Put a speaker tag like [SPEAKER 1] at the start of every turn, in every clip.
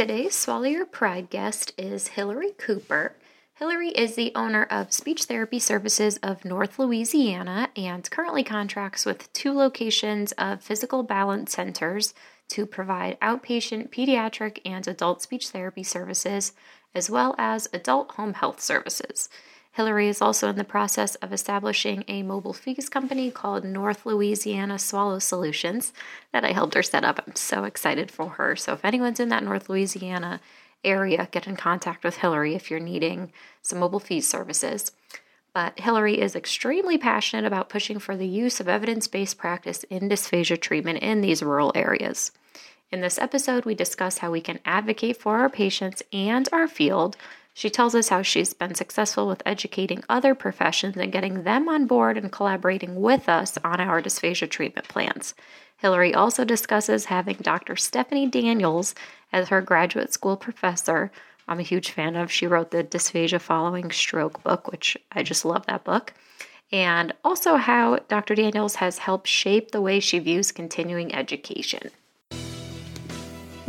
[SPEAKER 1] Today's Swallow Your Pride guest is Hillary Cooper. Hillary is the owner of Speech Therapy Services of North Louisiana and currently contracts with two locations of physical balance centers to provide outpatient pediatric and adult speech therapy services, as well as adult home health services. Hillary is also in the process of establishing a mobile FEES company called North Louisiana Swallow Solutions that I helped her set up. I'm so excited for her. So, if anyone's in that North Louisiana area, get in contact with Hillary if you're needing some mobile FEES services. But Hillary is extremely passionate about pushing for the use of evidence based practice in dysphagia treatment in these rural areas. In this episode, we discuss how we can advocate for our patients and our field she tells us how she's been successful with educating other professions and getting them on board and collaborating with us on our dysphagia treatment plans. Hillary also discusses having Dr. Stephanie Daniels as her graduate school professor. I'm a huge fan of. She wrote the Dysphagia Following Stroke book, which I just love that book. And also how Dr. Daniels has helped shape the way she views continuing education.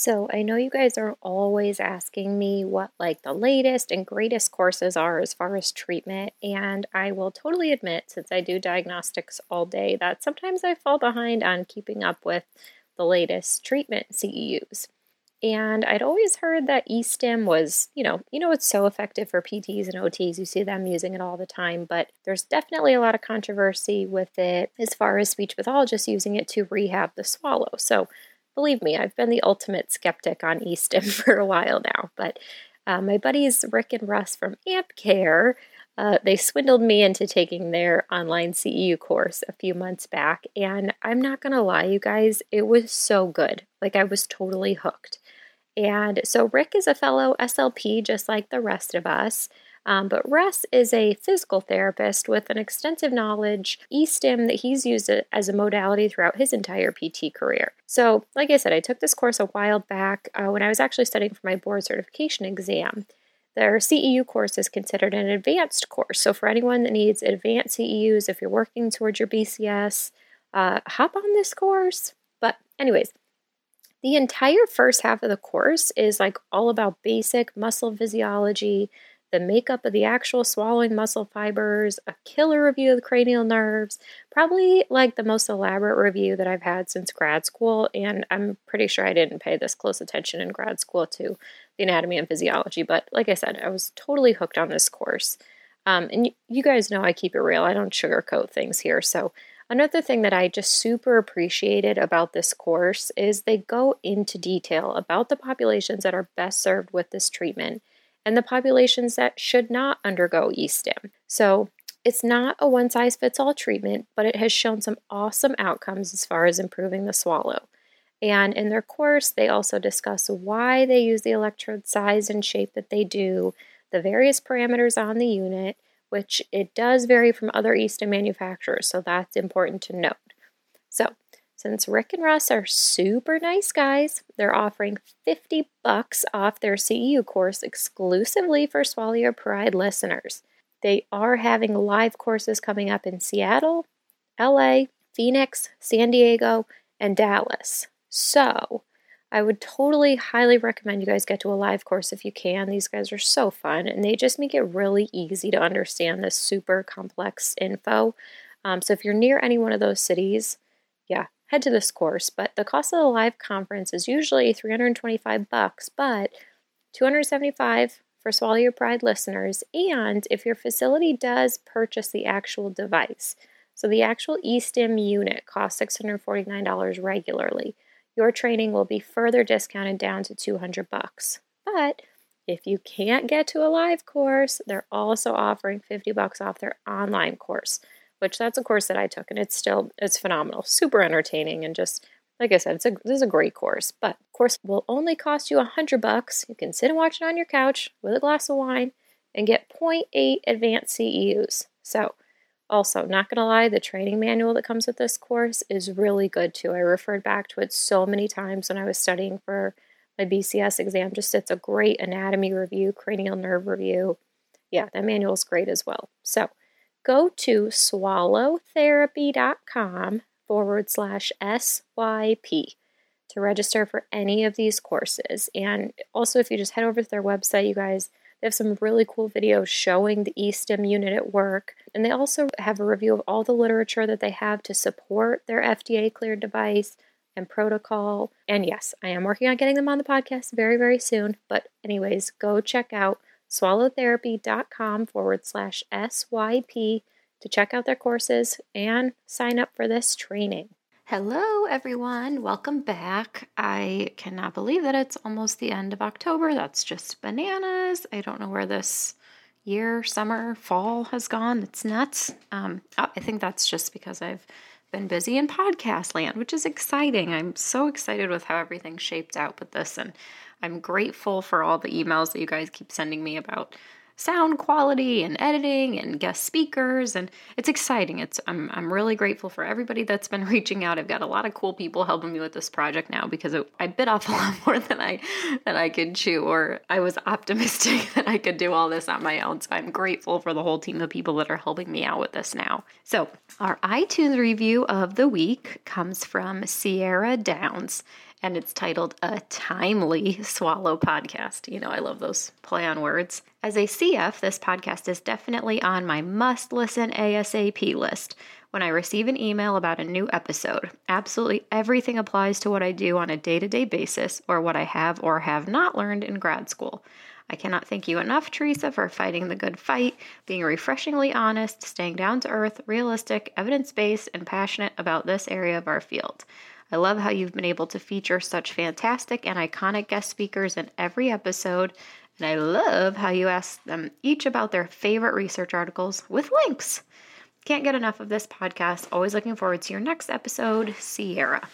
[SPEAKER 1] So, I know you guys are always asking me what like the latest and greatest courses are as far as treatment, and I will totally admit since I do diagnostics all day that sometimes I fall behind on keeping up with the latest treatment CEUs. And I'd always heard that eSTIM was, you know, you know it's so effective for PTs and OTs. You see them using it all the time, but there's definitely a lot of controversy with it as far as speech pathologists using it to rehab the swallow. So believe me, I've been the ultimate skeptic on eSTIM for a while now. But uh, my buddies Rick and Russ from AmpCare, uh, they swindled me into taking their online CEU course a few months back. And I'm not going to lie, you guys, it was so good. Like, I was totally hooked. And so, Rick is a fellow SLP, just like the rest of us. Um, but Russ is a physical therapist with an extensive knowledge eSTIM that he's used as a modality throughout his entire PT career. So, like I said, I took this course a while back uh, when I was actually studying for my board certification exam. Their CEU course is considered an advanced course. So, for anyone that needs advanced CEUs, if you're working towards your BCS, uh, hop on this course. But, anyways, the entire first half of the course is like all about basic muscle physiology, the makeup of the actual swallowing muscle fibers, a killer review of the cranial nerves, probably like the most elaborate review that I've had since grad school. And I'm pretty sure I didn't pay this close attention in grad school to the anatomy and physiology. But like I said, I was totally hooked on this course. Um, and you guys know I keep it real, I don't sugarcoat things here. So, another thing that I just super appreciated about this course is they go into detail about the populations that are best served with this treatment and the populations that should not undergo eSTIM. So it's not a one size fits all treatment, but it has shown some awesome outcomes as far as improving the swallow. And in their course, they also discuss why they use the electrode size and shape that they do, the various parameters on the unit, which it does vary from other eSTIM manufacturers, so that's important to note. So, since Rick and Russ are super nice guys, they're offering 50 bucks off their CEU course exclusively for Swallow Pride listeners. They are having live courses coming up in Seattle, LA, Phoenix, San Diego, and Dallas. So, I would totally highly recommend you guys get to a live course if you can. These guys are so fun and they just make it really easy to understand this super complex info. Um, so, if you're near any one of those cities, yeah, head to this course, but the cost of the live conference is usually 325 bucks, but 275 for Swallow Your Pride listeners, and if your facility does purchase the actual device. So the actual eSTIM unit costs $649 regularly. Your training will be further discounted down to 200 bucks. But if you can't get to a live course, they're also offering 50 bucks off their online course which that's a course that I took, and it's still it's phenomenal, super entertaining, and just like I said, it's a this is a great course. But course will only cost you a hundred bucks. You can sit and watch it on your couch with a glass of wine and get 0.8 advanced CEUs. So, also, not gonna lie, the training manual that comes with this course is really good too. I referred back to it so many times when I was studying for my BCS exam. Just it's a great anatomy review, cranial nerve review. Yeah, that manual is great as well. So, go to swallowtherapy.com forward slash SYP to register for any of these courses. And also, if you just head over to their website, you guys, they have some really cool videos showing the eSTIM unit at work. And they also have a review of all the literature that they have to support their FDA cleared device and protocol. And yes, I am working on getting them on the podcast very, very soon. But, anyways, go check out swallowtherapy.com forward slash SYP to check out their courses and sign up for this training. Hello, everyone. Welcome back. I cannot believe that it's almost the end of October. That's just bananas. I don't know where this year, summer, fall has gone. It's nuts. Um, I think that's just because I've been busy in podcast land, which is exciting. I'm so excited with how everything shaped out with this, and I'm grateful for all the emails that you guys keep sending me about sound quality and editing and guest speakers and it's exciting. It's I'm I'm really grateful for everybody that's been reaching out. I've got a lot of cool people helping me with this project now because it, I bit off a lot more than I than I could chew or I was optimistic that I could do all this on my own. So I'm grateful for the whole team of people that are helping me out with this now. So, our iTunes review of the week comes from Sierra Downs and it's titled A Timely Swallow Podcast. You know, I love those play on words. As a CF, this podcast is definitely on my must listen ASAP list when I receive an email about a new episode. Absolutely everything applies to what I do on a day to day basis or what I have or have not learned in grad school. I cannot thank you enough, Teresa, for fighting the good fight, being refreshingly honest, staying down to earth, realistic, evidence based, and passionate about this area of our field. I love how you've been able to feature such fantastic and iconic guest speakers in every episode. And I love how you ask them each about their favorite research articles with links. Can't get enough of this podcast. Always looking forward to your next episode, Sierra.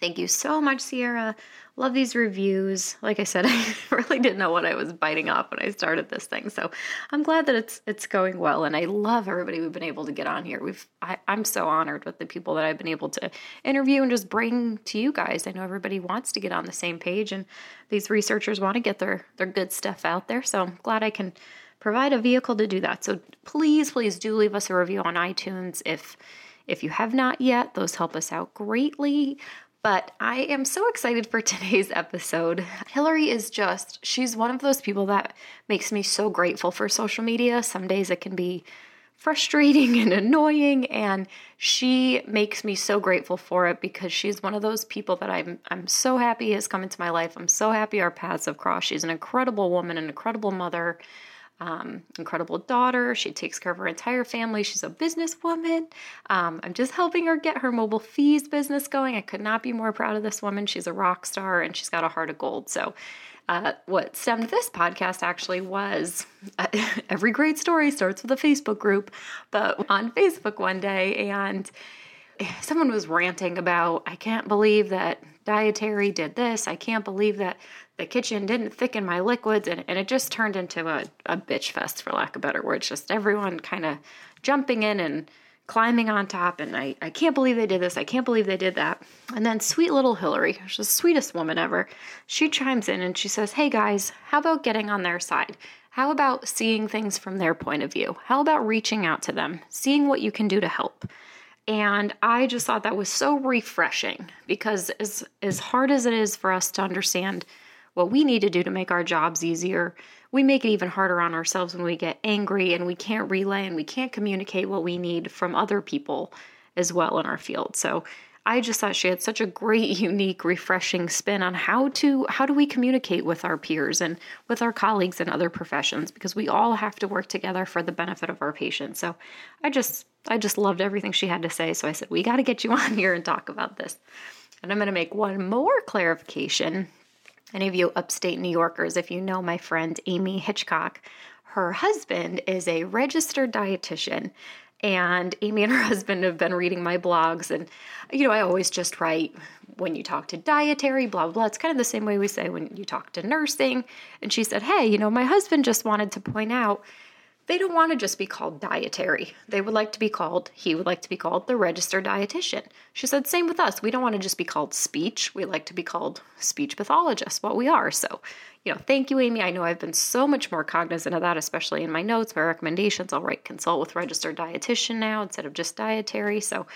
[SPEAKER 1] Thank you so much, Sierra. Love these reviews. Like I said, I really didn't know what I was biting off when I started this thing. So I'm glad that it's it's going well, and I love everybody we've been able to get on here. We've I, I'm so honored with the people that I've been able to interview and just bring to you guys. I know everybody wants to get on the same page, and these researchers want to get their their good stuff out there. So I'm glad I can provide a vehicle to do that. So please, please do leave us a review on iTunes if if you have not yet. Those help us out greatly. But I am so excited for today's episode. Hillary is just, she's one of those people that makes me so grateful for social media. Some days it can be frustrating and annoying and she makes me so grateful for it because she's one of those people that I'm I'm so happy has come into my life. I'm so happy our paths have crossed. She's an incredible woman, an incredible mother um, incredible daughter. She takes care of her entire family. She's a businesswoman. Um, I'm just helping her get her mobile FEES business going. I could not be more proud of this woman. She's a rock star and she's got a heart of gold. So, uh, what stemmed this podcast actually was uh, every great story starts with a Facebook group, but on Facebook one day, and someone was ranting about, I can't believe that dietary did this. I can't believe that the kitchen didn't thicken my liquids and, and it just turned into a, a bitch fest for lack of better words. Just everyone kind of jumping in and climbing on top and I, I can't believe they did this i can't believe they did that. And then sweet little hillary she's the sweetest woman ever she chimes in and she says hey guys how about getting on their side? How about seeing things from their point of view? How about reaching out to them seeing what you can do to help? And I just thought that was so refreshing because as as hard as it is for us to understand what we need to do to make our jobs easier, we make it even harder on ourselves when we get angry and we can't relay and we can't communicate what we need from other people as well in our field. So I just thought she had such a great, unique, refreshing spin on how to how do we communicate with our peers and with our colleagues in other professions because we all have to work together for the benefit of our patients. So I just I just loved everything she had to say. So I said, we got to get you on here and talk about this. And I'm going to make one more clarification any of you upstate New Yorkers, if you know my friend Amy Hitchcock, her husband is a registered dietitian And Amy and her husband have been reading my blogs, and you know, I always just write when you talk to dietary, blah, blah, blah. It's kind of the same way we say when you talk to nursing. And she said, Hey, you know, my husband just wanted to point out they don't want to just be called dietary. They would like to be called, he would like to be called the registered dietitian. She said, same with us. We don't want to just be called speech. We like to be called speech pathologist, what we are. So, you know, thank you, Amy. I know I've been so much more cognizant of that, especially in my notes, my recommendations. I'll write consult with registered dietitian now instead of just dietary. So,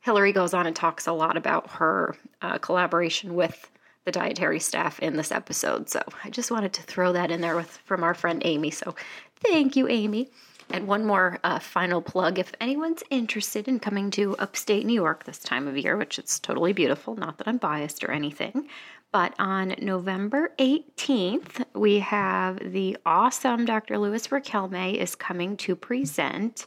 [SPEAKER 1] Hillary goes on and talks a lot about her uh, collaboration with the dietary staff in this episode. So I just wanted to throw that in there with from our friend Amy. So thank you, Amy. And one more uh, final plug if anyone's interested in coming to upstate New York this time of year, which is totally beautiful, not that I'm biased or anything, but on November 18th, we have the awesome Dr. Louis Riquelme is coming to present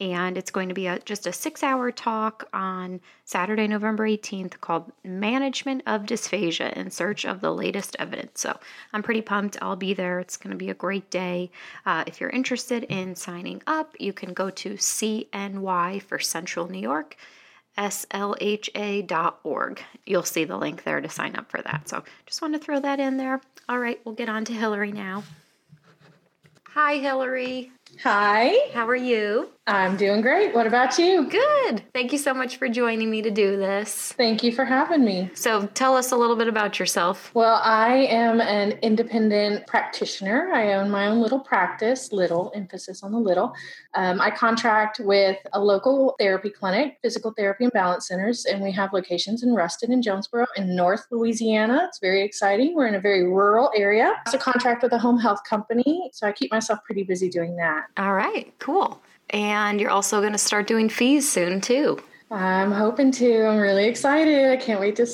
[SPEAKER 1] and it's going to be a, just a six hour talk on Saturday, November 18th called Management of Dysphagia in Search of the Latest Evidence. So I'm pretty pumped. I'll be there. It's going to be a great day. Uh, if you're interested in signing up, you can go to CNY for Central New York. slha.org. You'll see the link there to sign up for that. So just want to throw that in there. All right, we'll get on to Hillary now. Hi, Hillary.
[SPEAKER 2] Hi.
[SPEAKER 1] How are you?
[SPEAKER 2] I'm doing great. What about you?
[SPEAKER 1] Good. Thank you so much for joining me to do this.
[SPEAKER 2] Thank you for having me.
[SPEAKER 1] So, tell us a little bit about yourself.
[SPEAKER 2] Well, I am an independent practitioner. I own my own little practice, little emphasis on the little. Um, I contract with a local therapy clinic, physical therapy and balance centers, and we have locations in Ruston and Jonesboro in North Louisiana. It's very exciting. We're in a very rural area. I also contract with a home health company, so I keep myself pretty busy doing that.
[SPEAKER 1] All right, cool. And you're also going to start doing FEES soon, too.
[SPEAKER 2] I'm hoping to. I'm really excited. I can't wait to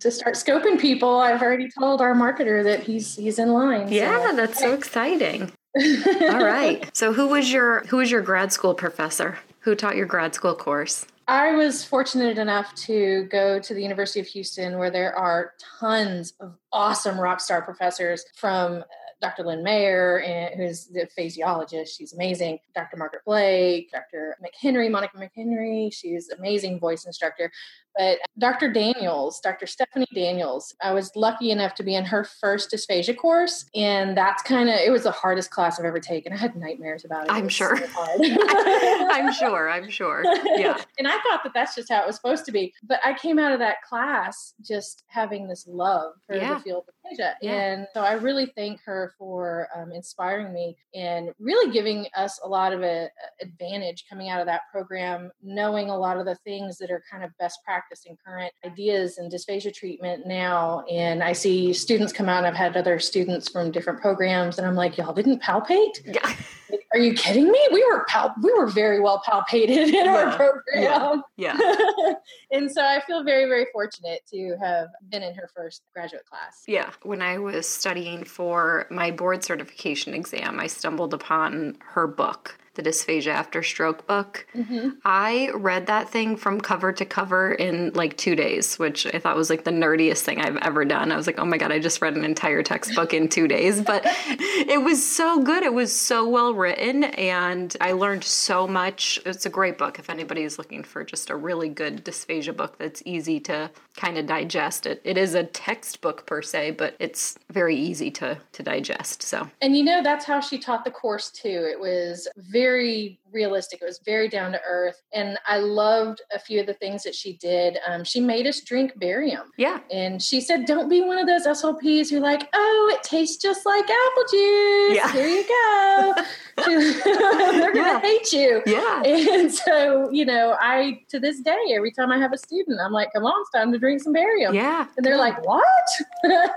[SPEAKER 2] to start scoping people. I've already told our marketer that he's he's in line.
[SPEAKER 1] Yeah, so. that's so exciting. All right. So who was your who was your grad school professor? Who taught your grad school course?
[SPEAKER 2] I was fortunate enough to go to the University of Houston where there are tons of awesome rock star professors from Dr. Lynn Maher, eh, who's the physiologist. She's amazing. Dr. Margaret Blake, Dr. McHenry, Monica McHenry. She's amazing voice instructor. But Dr. Daniels, Dr. Stephanie Daniels, I was lucky enough to be in her first dysphagia course. And that's kind of, it was the hardest class I've ever taken. I had nightmares about it.
[SPEAKER 1] I'm
[SPEAKER 2] it
[SPEAKER 1] sure.
[SPEAKER 2] So
[SPEAKER 1] I'm sure. I'm sure. Yeah.
[SPEAKER 2] and I thought that that's just how it was supposed to be. But I came out of that class just having this love for yeah. the field of dysphagia. Yeah. And so I really thank her for um, inspiring me and really giving us a lot of a, a advantage coming out of that program, knowing a lot of the things that are kind of best practice practicing current ideas in dysphagia treatment now. And I see students come out, I've had other students from different programs, and I'm like, y'all didn't palpate?
[SPEAKER 1] Yeah.
[SPEAKER 2] Are you kidding me? We were pal- we were very well palpated in yeah. our program.
[SPEAKER 1] Yeah. yeah.
[SPEAKER 2] and so I feel very, very fortunate to have been in her first graduate class.
[SPEAKER 1] Yeah. When I was studying for my board certification exam, I stumbled upon her book the Dysphagia After Stroke book. Mm-hmm. I read that thing from cover to cover in like two days, which I thought was like the nerdiest thing I've ever done. I was like, oh my God, I just read an entire textbook in two days. But it was so good. It was so well written, and I learned so much. It's a great book if anybody is looking for just a really good dysphagia book that's easy to kind of digest. It, it is a textbook per se, but it's very easy to, to digest. So,
[SPEAKER 2] and you know, that's how she taught the course too. It was very very realistic. It was very down to earth. And I loved a few of the things that she did. Um, she made us drink barium.
[SPEAKER 1] Yeah.
[SPEAKER 2] And she said, don't be one of those SLPs who like, oh, it tastes just like apple juice.
[SPEAKER 1] Yeah.
[SPEAKER 2] Here you go. They're going to yeah. hate you.
[SPEAKER 1] Yeah.
[SPEAKER 2] And so, you know, I, to this day, every time I have a student, I'm like, come on, it's time to drink some barium.
[SPEAKER 1] Yeah.
[SPEAKER 2] And they're like, what?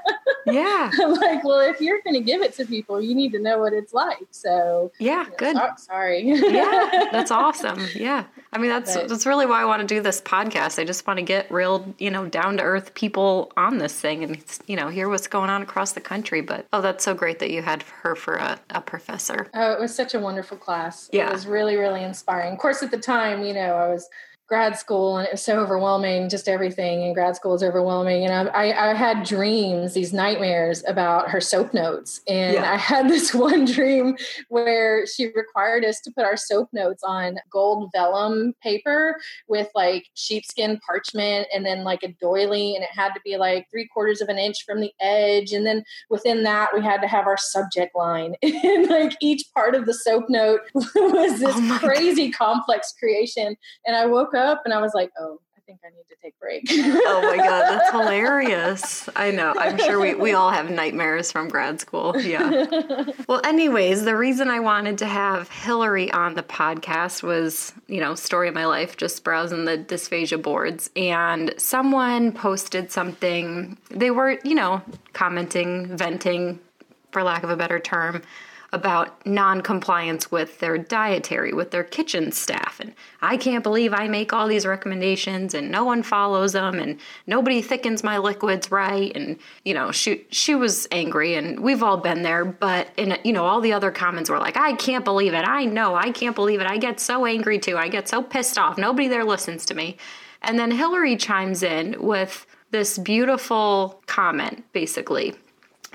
[SPEAKER 1] yeah.
[SPEAKER 2] I'm like, well, if you're going to give it to people, you need to know what it's like. So,
[SPEAKER 1] yeah,
[SPEAKER 2] you know,
[SPEAKER 1] good.
[SPEAKER 2] So, sorry.
[SPEAKER 1] yeah, that's awesome. Yeah. I mean, that's but, that's really why I want to do this podcast. I just want to get real, you know, down to earth people on this thing and, you know, hear what's going on across the country. But, oh, that's so great that you had her for a, a professor.
[SPEAKER 2] Oh, it was such a wonderful class.
[SPEAKER 1] Yeah.
[SPEAKER 2] It was really, really inspiring. Of course, at the time, you know, I was grad school and it was so overwhelming just everything in grad school is overwhelming and I, I, had dreams these nightmares about her SOAP notes and yeah. i had this one dream where she required us to put our SOAP notes on gold vellum paper with like sheepskin parchment and then like a doily and it had to be like three quarters of an inch from the edge and then within that we had to have our subject line and like each part of the SOAP note was this oh crazy God. complex creation and i woke up and I was like, oh, I think I need to take a break.
[SPEAKER 1] oh my God, that's hilarious. I know. I'm sure we, we all have nightmares from grad school. Yeah. Well, anyways, the reason I wanted to have Hillary on the podcast was, you know, story of my life, just browsing the dysphagia boards. And someone posted something. They were, you know, commenting, venting, for lack of a better term about non-compliance with their dietary with their kitchen staff. And i can't believe i make all these recommendations and no one follows them and nobody thickens my liquids right. And you know she she was angry and we've all been there. But in you know all the other comments were like i can't believe it. I know. I can't believe it. I get so angry too. I get so pissed off. Nobody there listens to me. And then hillary chimes in with this beautiful comment basically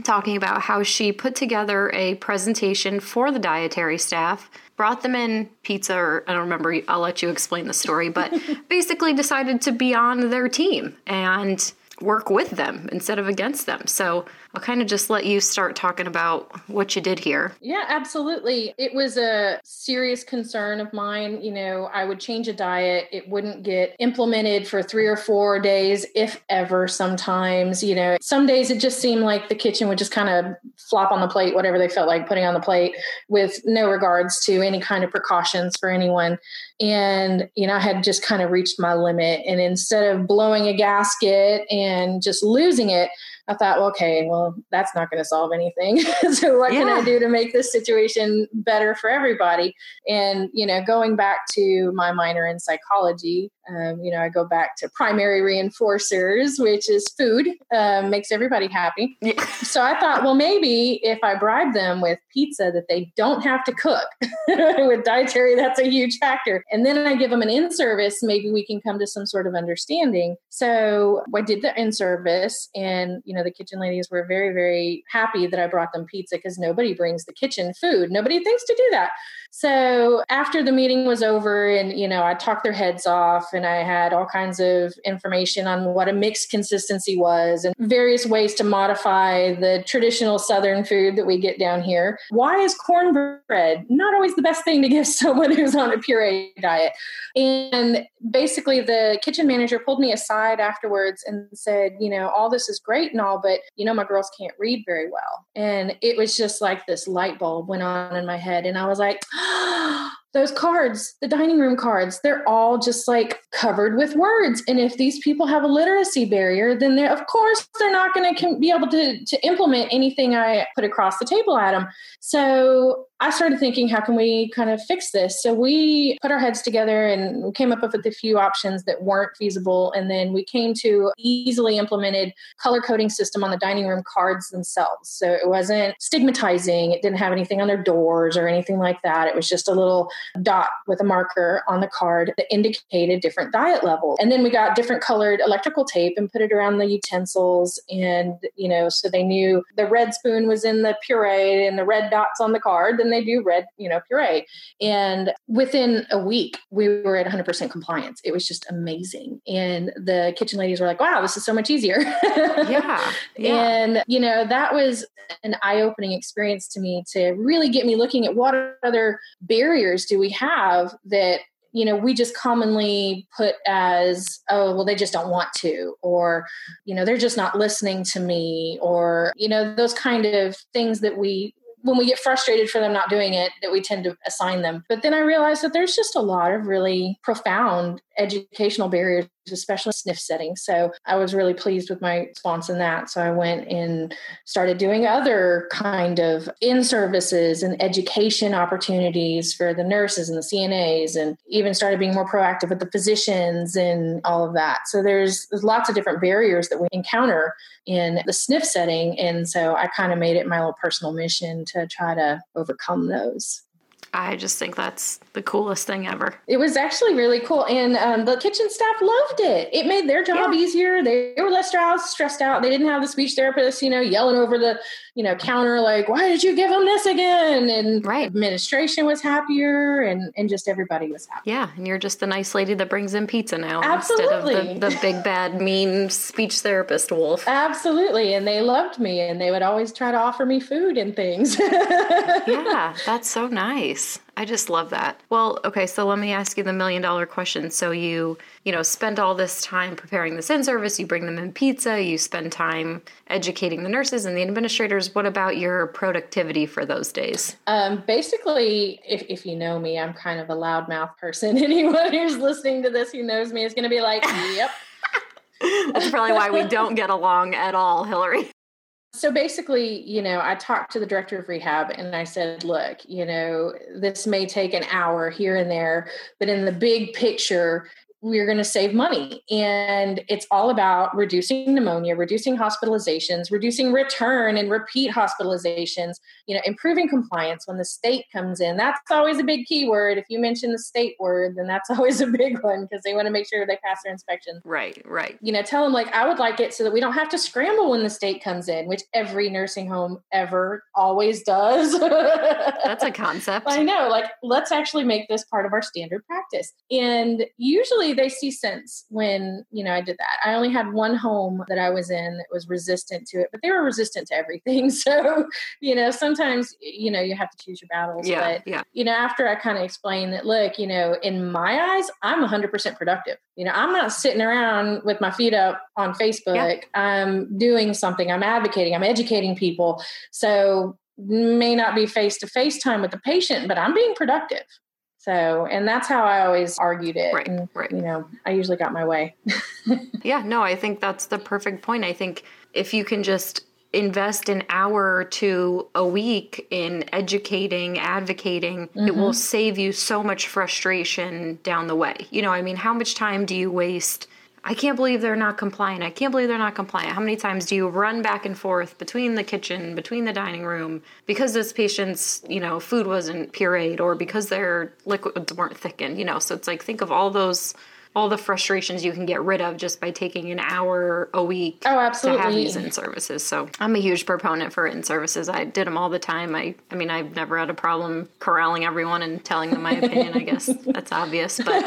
[SPEAKER 1] talking about how she put together a presentation for the dietary staff, brought them in pizza, or I don't remember, I'll let you explain the story, but basically decided to be on their team and work with them instead of against them. So I'll kind of just let you start talking about what you did here.
[SPEAKER 2] Yeah, absolutely. It was a serious concern of mine. You know, I would change a diet, it wouldn't get implemented for three or four days, if ever, sometimes. You know, some days it just seemed like the kitchen would just kind of flop on the plate, whatever they felt like putting on the plate, with no regards to any kind of precautions for anyone. And, you know, I had just kind of reached my limit. And instead of blowing a gasket and just losing it, I thought, well, okay, well, that's not going to solve anything. so what yeah. can I do to make this situation better for everybody? And, you know, going back to my minor in psychology, um, you know, I go back to primary reinforcers, which is food, um, makes everybody happy. Yeah. So I thought, well, maybe if I bribe them with pizza that they don't have to cook with dietary, that's a huge factor. And then I give them an in service, maybe we can come to some sort of understanding. So I did the in service, and, you know, the kitchen ladies were very, very happy that I brought them pizza because nobody brings the kitchen food. Nobody thinks to do that. So after the meeting was over, and, you know, I talked their heads off and I had all kinds of information on what a mixed consistency was and various ways to modify the traditional Southern food that we get down here. Why is cornbread not always the best thing to give someone who's on a puree diet? And basically, the kitchen manager pulled me aside afterwards and said, You know, all this is great and all, but you know, my girls can't read very well. And it was just like this light bulb went on in my head. And I was like, oh, those cards, the dining room cards, they're all just like covered with words. And if these people have a literacy barrier, then they're, of course, they're not going to be able to, to implement anything I put across the table at them. So I started thinking, how can we kind of fix this? So we put our heads together and came up with a few options that weren't feasible. And then we came to easily implemented color coding system on the dining room cards themselves. So it wasn't stigmatizing. It didn't have anything on their doors or anything like that. It was just a little dot with a marker on the card that indicated different diet levels. And then we got different colored electrical tape and put it around the utensils. And, you know, so they knew the red spoon was in the puree and the red dots on the card. then they do red, you know, puree. And within a week, we were at 100% compliance. It was just amazing. And the kitchen ladies were like, wow, this is so much easier.
[SPEAKER 1] yeah,
[SPEAKER 2] yeah. And, you know, that was an eye opening experience to me to really get me looking at what other barriers do we have that you know we just commonly put as oh well they just don't want to or you know they're just not listening to me or you know those kind of things that we when we get frustrated for them not doing it that we tend to assign them. But then i realized that there's just a lot of really profound educational barriers especially SNF setting. So i was really pleased with my response in that. So i went and started doing other kind of in services and education opportunities for the nurses and the cnas and even started being more proactive with the physicians and all of that. So there's, there's lots of different barriers that we encounter in the SNF setting. And so i kind of made it my little personal mission to try to overcome those
[SPEAKER 1] I just think that's the coolest thing ever.
[SPEAKER 2] It was actually really cool. And um, the kitchen staff loved it. It made their job
[SPEAKER 1] Yeah.
[SPEAKER 2] easier. They, they were less stressed, stressed out. They didn't have the speech therapist, you know, yelling over the, you know, counter like, why did you give them this again? And
[SPEAKER 1] Right.
[SPEAKER 2] administration was happier and, and just everybody was happy.
[SPEAKER 1] Yeah, and you're just the nice lady that brings in pizza now
[SPEAKER 2] Absolutely.
[SPEAKER 1] instead of the, the big bad mean speech therapist wolf.
[SPEAKER 2] Absolutely. And they loved me and they would always try to offer me food and things.
[SPEAKER 1] yeah, that's so nice. I just love that. Well, okay, so let me ask you the million dollar question. So you, you know, spend all this time preparing this in service, you bring them in pizza, you spend time educating the nurses and the administrators. What about your productivity for those days?
[SPEAKER 2] Um, basically, if, if you know me, I'm kind of a loudmouth person. Anyone who's listening to this who knows me is going to be like, yep.
[SPEAKER 1] That's probably why we don't get along at all, Hillary.
[SPEAKER 2] So basically, you know, I talked to the director of rehab and I said, look, you know, this may take an hour here and there, but in the big picture, we're going to save money. And it's all about reducing pneumonia, reducing hospitalizations, reducing return and repeat hospitalizations, you know, improving compliance when the state comes in. That's always a big key word. If you mention the state word, then that's always a big one because they want to make sure they pass their inspections
[SPEAKER 1] Right, right.
[SPEAKER 2] you know, tell them like I would like it so that we don't have to scramble when the state comes in, which every nursing home ever always does.
[SPEAKER 1] That's a concept.
[SPEAKER 2] I know, like let's actually make this part of our standard practice. And usually they see sense when, you know, I did that. I only had one home that I was in that was resistant to it, but they were resistant to everything. So, you know, sometimes, you know, you have to choose your battles.
[SPEAKER 1] Yeah,
[SPEAKER 2] But
[SPEAKER 1] yeah.
[SPEAKER 2] you know, after I kind of explained that, look, you know, in my eyes, I'm 100% productive. You know, I'm not sitting around with my feet up on Facebook.
[SPEAKER 1] Yeah.
[SPEAKER 2] I'm doing something, I'm advocating, I'm educating people. So, may not be face to face time with the patient, but I'm being productive. So, and that's how I always argued it.
[SPEAKER 1] Right,
[SPEAKER 2] and,
[SPEAKER 1] right.
[SPEAKER 2] You know, I usually got my way.
[SPEAKER 1] Yeah, no, I think that's the perfect point. I think if you can just invest an hour or two a week in educating, advocating, it will mm-hmm. save you so much frustration down the way. You know, I mean, how much time do you waste? I can't believe they're not compliant. I can't believe they're not compliant. How many times do you run back and forth between the kitchen, between the dining room, because this patient's, you know, food wasn't pureed or because their liquids weren't thickened, you know? So it's like, think of all those all the frustrations you can get rid of just by taking an hour a week
[SPEAKER 2] Oh, absolutely.
[SPEAKER 1] to have these in services. So I'm a huge proponent for in services. I did them all the time. I, I mean, I've never had a problem corralling everyone and telling them my opinion. I guess that's obvious, but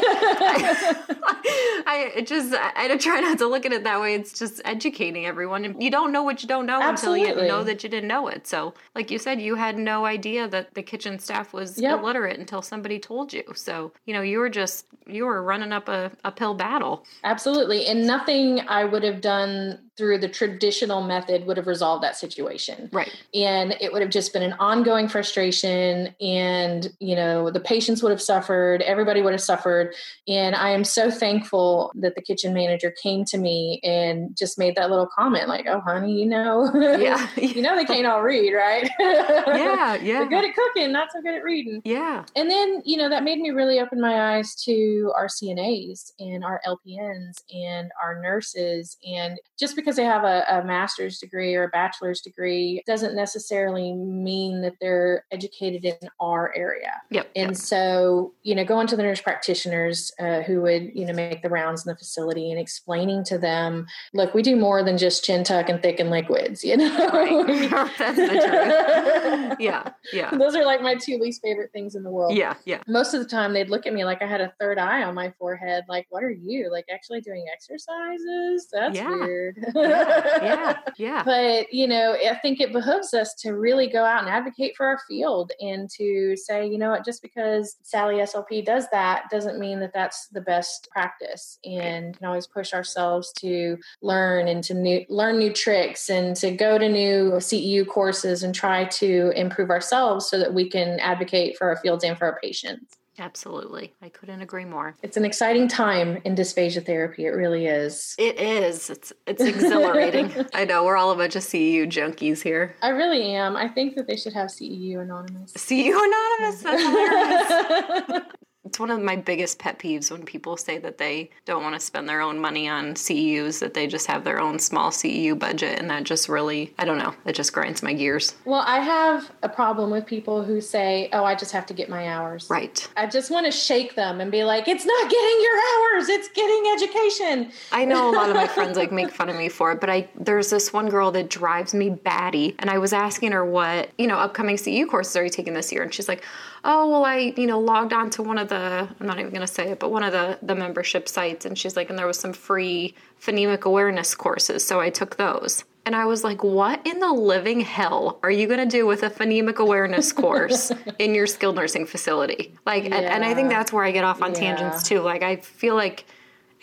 [SPEAKER 1] I, I just I, I try not to look at it that way. It's just educating everyone. And You don't know what you don't know until you know that you didn't know it. So, like you said, you had no idea that the kitchen staff was
[SPEAKER 2] Yep.
[SPEAKER 1] illiterate until somebody told you. So, you know, you were just you were running up a uphill battle.
[SPEAKER 2] Absolutely. And nothing I would have done through the traditional method would have resolved that situation.
[SPEAKER 1] Right.
[SPEAKER 2] and it would have just been an ongoing frustration and you know the patients would have suffered everybody would have suffered and i am so thankful that the kitchen manager came to me and just made that little comment like oh honey you know
[SPEAKER 1] Yeah.
[SPEAKER 2] you know they can't all read right
[SPEAKER 1] Yeah, yeah.
[SPEAKER 2] they're good at cooking not so good at reading
[SPEAKER 1] Yeah.
[SPEAKER 2] and then you know that made me really open my eyes to our cnas and our lpns and our nurses and just because they have a, a master's degree or a bachelor's degree doesn't necessarily mean that they're educated in our area
[SPEAKER 1] Yep.
[SPEAKER 2] and
[SPEAKER 1] yep.
[SPEAKER 2] so, you know, going to the nurse practitioners uh, who would, you know, make the rounds in the facility and explaining to them, look, we do more than just chin tuck and thicken liquids, you know?
[SPEAKER 1] Right. That's the truth. Yeah. Yeah.
[SPEAKER 2] Those are like my two least favorite things in the world.
[SPEAKER 1] Yeah. Yeah.
[SPEAKER 2] Most of the time, they'd look at me like I had a third eye on my forehead. Like, what are you? Like, actually doing exercises? That's
[SPEAKER 1] Yeah.
[SPEAKER 2] weird.
[SPEAKER 1] Yeah. Yeah.
[SPEAKER 2] but you know i think it behooves us to really go out and advocate for our field and to say you know what just because sally slp does that doesn't mean that that's the best practice and can always push ourselves to learn and to new, learn new tricks and to go to new ceu courses and try to improve ourselves so that we can advocate for our fields and for our patients
[SPEAKER 1] Absolutely. I couldn't agree more.
[SPEAKER 2] it's an exciting time in dysphagia therapy it really is
[SPEAKER 1] It is. It's it's exhilarating. I know we're all a bunch of CEU junkies here.
[SPEAKER 2] I really am. I think that they should have CEU Anonymous.
[SPEAKER 1] CEU Anonymous. That's hilarious. it's one of my biggest pet peeves when people say that they don't want to spend their own money on CEUs, that they just have their own small CEU budget. And that just really, I don't know, it just grinds my gears.
[SPEAKER 2] Well, I have a problem with people who say, oh, I just have to get my hours.
[SPEAKER 1] Right.
[SPEAKER 2] I just want to shake them and be like, it's not getting your hours, it's getting education.
[SPEAKER 1] I know a lot of my friends like make fun of me for it, but I there's this one girl that drives me batty. And I was asking her what, you know, upcoming CEU courses are you taking this year? And she's like, oh, well, I, you know, logged on to one of the, I'm not even going to say it, but one of the, the membership sites. And she's like, and there was some free phonemic awareness courses. So I took those. And I was like, what in the living hell are you going to do with a phonemic awareness course in your skilled nursing facility? Like, yeah. and, and, I think that's where I get off on yeah. tangents too. Like, I feel like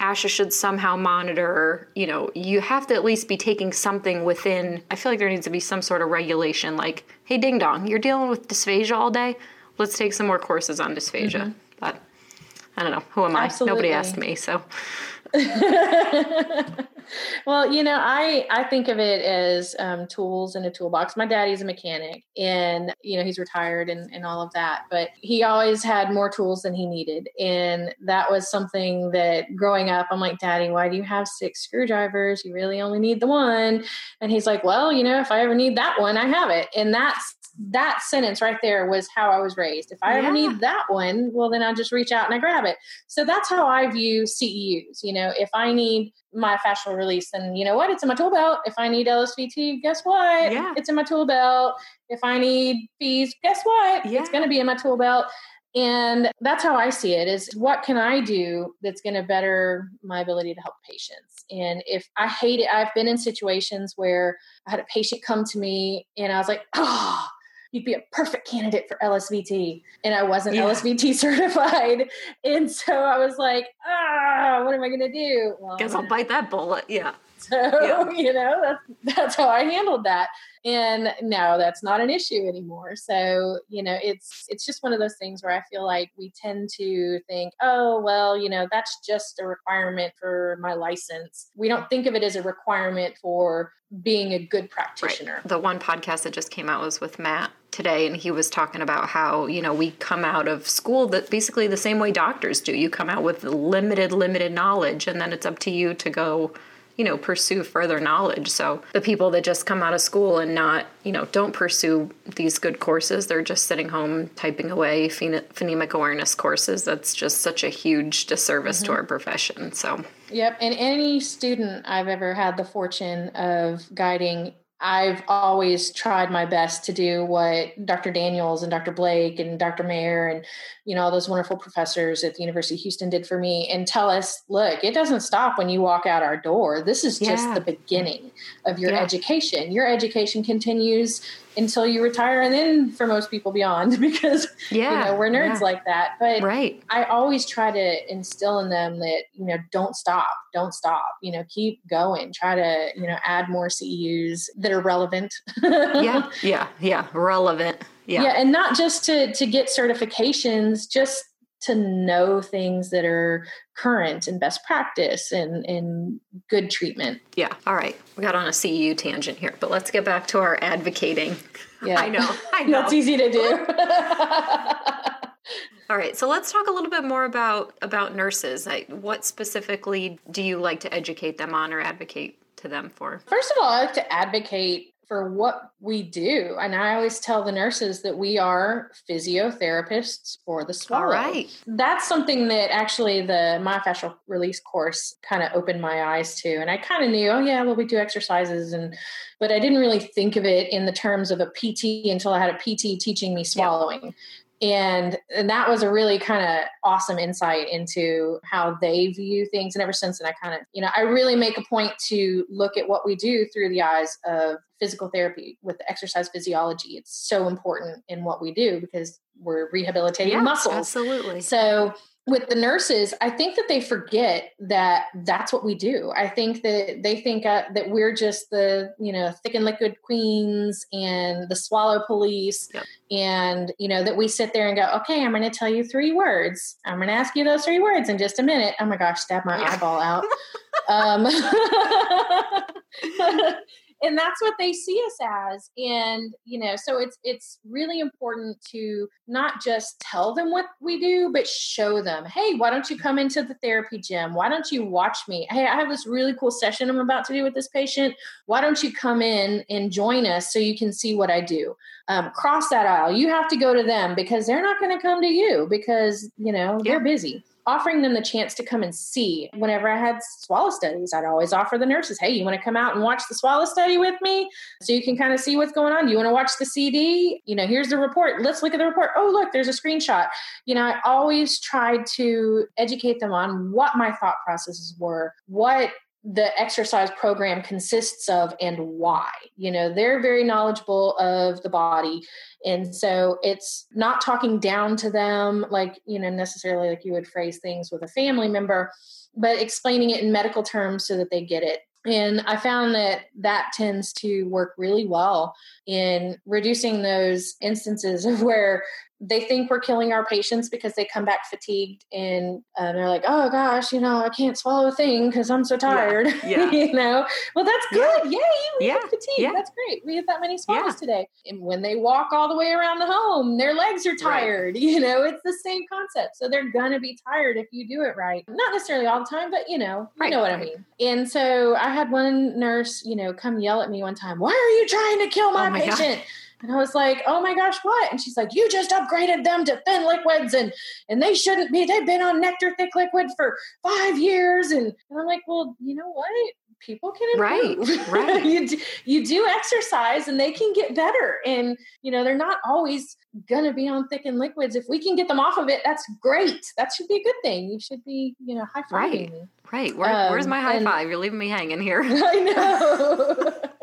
[SPEAKER 1] ASHA should somehow monitor, you know, you have to at least be taking something within, I feel like there needs to be some sort of regulation like, hey, ding dong, you're dealing with dysphagia all day let's take some more courses on dysphagia. Mm-hmm. But I don't know. Who am Absolutely. I? Nobody asked me. So.
[SPEAKER 2] well, you know, I I think of it as um, tools in a toolbox. My daddy's a mechanic, and you know he's retired and, and all of that, but he always had more tools than he needed, and that was something that growing up, I'm like, Daddy, why do you have six screwdrivers? You really only need the one, and he's like, Well, you know, if I ever need that one, I have it, and that's that sentence right there was how I was raised. If I yeah. ever need that one, well, then I just reach out and I grab it. So that's how I view CEUs. You know, if I need my fascial release, then you know what? It's in my tool belt. If I need LSVT, guess what? Yeah. It's in my tool belt. If I need FEES, guess what? Yeah. It's going to be in my tool belt. And that's how I see it is what can I do that's going to better my ability to help patients? And if I hate it, I've been in situations where I had a patient come to me and I was like, oh, you'd be a perfect candidate for LSVT. And I wasn't yeah. LSVT certified. And so I was like, ah, what am I going to do?
[SPEAKER 1] Well, Guess I'll bite that bullet. Yeah.
[SPEAKER 2] So, yeah. you know, that's, that's how I handled that. And no, that's not an issue anymore. So, you know, it's, it's just one of those things where I feel like we tend to think, oh, well, you know, that's just a requirement for my license. We don't think of it as a requirement for being a good practitioner.
[SPEAKER 1] Right. The one podcast that just came out was with Matt today and he was talking about how you know we come out of school that basically the same way doctors do you come out with limited limited knowledge and then it's up to you to go you know pursue further knowledge. So the people that just come out of school and not you know don't pursue these good courses they're just sitting home typing away phonemic awareness courses. That's just such a huge disservice mm-hmm. to our profession so.
[SPEAKER 2] Yep and any student i've ever had the fortune of guiding I've always tried my best to do what Dr. Daniels and Dr. Blake and Dr. Maher and you know all those wonderful professors at the University of Houston did for me and tell us, look, it doesn't stop when you walk out our door. This is just yeah. the beginning of your yeah. education. Your education continues until you retire and then for most people beyond because yeah, you know we're nerds yeah. like that. But
[SPEAKER 1] right.
[SPEAKER 2] I always try to instill in them that you know don't stop don't stop you know keep going. Try to you know add more ceus that are relevant.
[SPEAKER 1] Yeah yeah yeah relevant yeah.
[SPEAKER 2] Yeah and not just to to get certifications just to know things that are current and best practice and, and good treatment.
[SPEAKER 1] Yeah. All right. We got on a CEU tangent here, but let's get back to our advocating. Yeah. I know. I know.
[SPEAKER 2] That's easy to do.
[SPEAKER 1] All right, so let's talk a little bit more about about nurses. Like, what specifically do you like to educate them on or advocate to them for?
[SPEAKER 2] First of all, I like to advocate for what we do. And I always tell the nurses that we are physiotherapists for the swallow. All
[SPEAKER 1] right.
[SPEAKER 2] That's something that actually the myofascial release course kind of opened my eyes to. And I kind of knew, oh yeah, well we do exercises and but I didn't really think of it in the terms of a PT until I had a PT teaching me swallowing and and that was a really kind of awesome insight into how they view things and ever since then i kind of you know i really make a point to look at what we do through the eyes of physical therapy with exercise physiology. It's so important in what we do because we're rehabilitating
[SPEAKER 1] yeah,
[SPEAKER 2] muscles.
[SPEAKER 1] absolutely.
[SPEAKER 2] So with the nurses, I think that they forget that that's what we do. I think that they think uh, that we're just the, you know, thick and liquid queens and the swallow police. Yep. And, you know, that we sit there and go, okay, I'm going to tell you three words. I'm going to ask you those three words in just a minute. Oh my gosh, stab my yeah. eyeball out. um, and that's what they see us as. And you know so it's it's really important to not just tell them what we do but show them hey why don't you come into the therapy gym? Why don't you watch me? Hey i have this really cool session i'm about to do with this patient. Why don't you come in and join us so you can see what i do? Um, cross that aisle. You have to go to them because they're not going to come to you because you know they're busy offering them the chance to come and see. Whenever I had swallow studies, I'd always offer the nurses, hey, you want to come out and watch the swallow study with me so you can kind of see what's going on? Do you want to watch the CD? You know, here's the report. Let's look at the report. Oh, look, there's a screenshot. You know, I always tried to educate them on what my thought processes were, what the exercise program consists of and why. You know, they're very knowledgeable of the body. And so it's not talking down to them like, you know, necessarily like you would phrase things with a family member, but explaining it in medical terms so that they get it. And I found that that tends to work really well in reducing those instances of where they think we're killing our patients because they come back fatigued and um, they're like, oh gosh, you know, I can't swallow a thing because I'm so tired. Yeah. yeah. you know, well, that's good. Yeah. Yay. We yeah. fatigue. Yeah. That's great. We have that many swallows today. And when they walk all the way around the home, their legs are tired. Right. You know, it's the same concept. So they're going to be tired if you do it right. Not necessarily all the time, but you know, right. you know what I mean. And so I had one nurse, you know, come yell at me one time, why are you trying to kill my, oh my patient? God and I was like, oh my gosh, what? And she's like, you just upgraded them to thin liquids and and they shouldn't be. They've been on nectar thick liquid for five years. And, and I'm like, well, you know what? People can improve.
[SPEAKER 1] Right, right.
[SPEAKER 2] you, do, you do exercise and they can get better. And, you know, they're not always going to be on thick and liquids. If we can get them off of it, that's great. That should be a good thing. You should be, you know, high fiving
[SPEAKER 1] right. me. Right. Where, um, where's my high and, five? You're leaving me hanging here.
[SPEAKER 2] I know.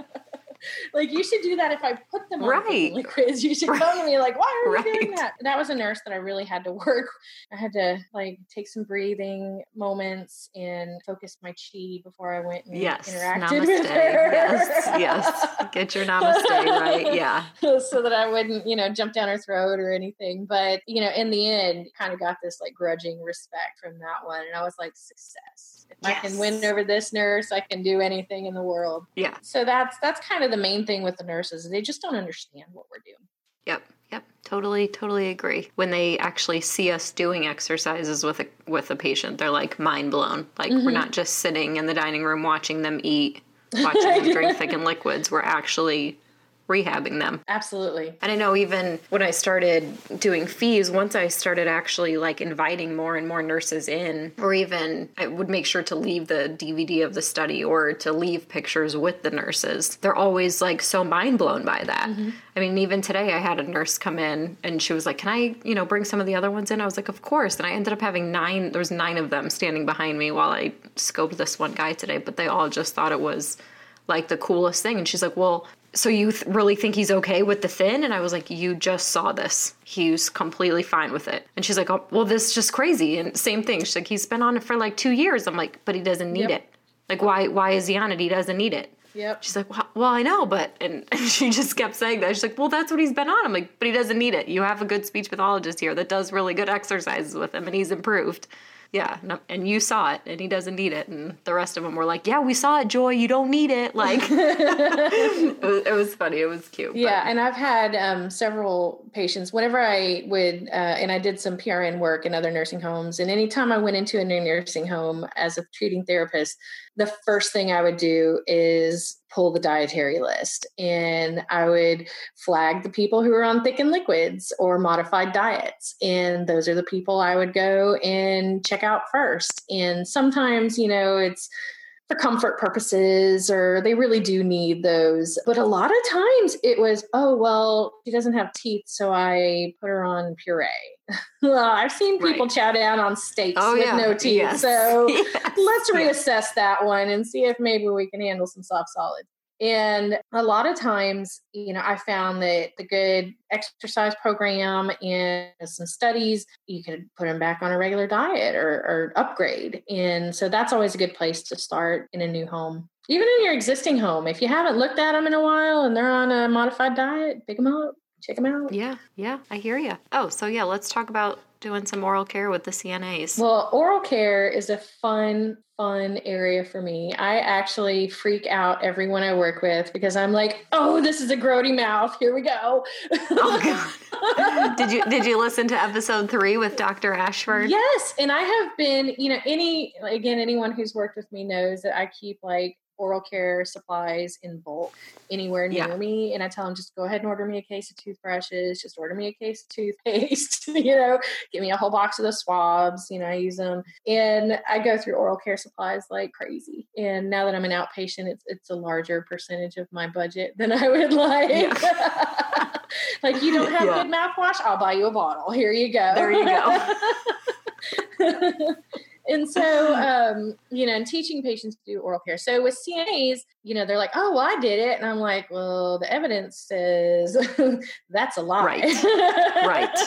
[SPEAKER 2] like you should do that if I put them on
[SPEAKER 1] right.
[SPEAKER 2] liquids. You should right. come to me like, why are you right. doing that? That was a nurse that I really had to work. I had to like take some breathing moments and focus my chi before I went and
[SPEAKER 1] yes.
[SPEAKER 2] interacted
[SPEAKER 1] namaste.
[SPEAKER 2] with her.
[SPEAKER 1] Yes, yes. Get your namaste right. Yeah.
[SPEAKER 2] so that I wouldn't, you know, jump down her throat or anything. But, you know, in the end, kind of got this like grudging respect from that one. And I was like, success. If yes. I can win over this nurse, I can do anything in the world.
[SPEAKER 1] Yeah.
[SPEAKER 2] So that's that's kind of the main thing with the nurses. They just don't understand what we're doing.
[SPEAKER 1] Yep. Yep, totally, totally agree. When they actually see us doing exercises with a with a patient, they're like mind blown. Like mm-hmm. we're not just sitting in the dining room watching them eat, watching them drink thickened liquids. We're actually rehabbing them.
[SPEAKER 2] Absolutely.
[SPEAKER 1] And I know even when I started doing FEES, once I started actually like inviting more and more nurses in, or even I would make sure to leave the DVD of the study or to leave pictures with the nurses. They're always like so mind blown by that. Mm-hmm. I mean, even today I had a nurse come in and she was like, Can I, you know, bring some of the other ones in? I was like, Of course. And I ended up having nine, there was nine of them standing behind me while I scoped this one guy today, but they all just thought it was like the coolest thing. And she's like, Well, so you th- really think he's okay with the thin and i was like you just saw this he's completely fine with it and she's like oh, well this is just crazy and same thing she's like he's been on it for like two years i'm like but he doesn't need yep. it like why why is he on it he doesn't need it
[SPEAKER 2] Yep.
[SPEAKER 1] She's like, well, well, I know, but and, and she just kept saying that. She's like, well, that's what he's been on. I'm like, but he doesn't need it. You have a good speech pathologist here that does really good exercises with him, and he's improved yeah, and you saw it, and he doesn't need it, and the rest of them were like, yeah, we saw it, Joy, you don't need it. Like, it, was, it, was, funny, it was cute.
[SPEAKER 2] Yeah, but. and I've had um, several patients. Whenever I would, uh, and I did some PRN work in other nursing homes, and anytime I went into a new nursing home as a treating therapist, the first thing I would do is pull the dietary list and I would flag the people who are on thickened liquids or modified diets. And those are the people I would go and check out first. And sometimes, you know, it's for comfort purposes or they really do need those. But a lot of times it was, oh, well, she doesn't have teeth, so I put her on puree. well, I've seen people right. chow down on steaks oh, with yeah. no teeth. Yes. So yes. let's reassess yes. that one and see if maybe we can handle some soft solids. And a lot of times, you know, I found that the good exercise program and some studies, you could put them back on a regular diet or, or upgrade. And so that's always a good place to start in a new home. Even in your existing home, if you haven't looked at them in a while and they're on a modified diet, pick them up. Check them out.
[SPEAKER 1] Yeah, yeah, I hear you. Oh, so yeah, let's talk about doing some oral care with the CNAs.
[SPEAKER 2] Well, oral care is a fun, fun area for me. I actually freak out everyone I work with because I'm like, oh, this is a grody mouth. Here we go.
[SPEAKER 1] oh, God. did you did you listen to episode three with Dr. Ashford?
[SPEAKER 2] Yes, and I have been, you know, any again, anyone who's worked with me knows that I keep like oral care supplies in bulk anywhere near yeah. me. And I tell them, just go ahead and order me a case of toothbrushes, just order me a case of toothpaste, you know, give me a whole box of the swabs, you know, I use them. And I go through oral care supplies like crazy. And now that I'm an outpatient, it's, it's a larger percentage of my budget than I would like. Yeah. like, you don't have yeah. good mouthwash? I'll buy you a bottle. Here you go.
[SPEAKER 1] There you
[SPEAKER 2] go. And so um, you know and teaching patients to do oral care. So with cnas you know they're like oh well i did it. And i'm like well the evidence says that's a lie.
[SPEAKER 1] Right. Right.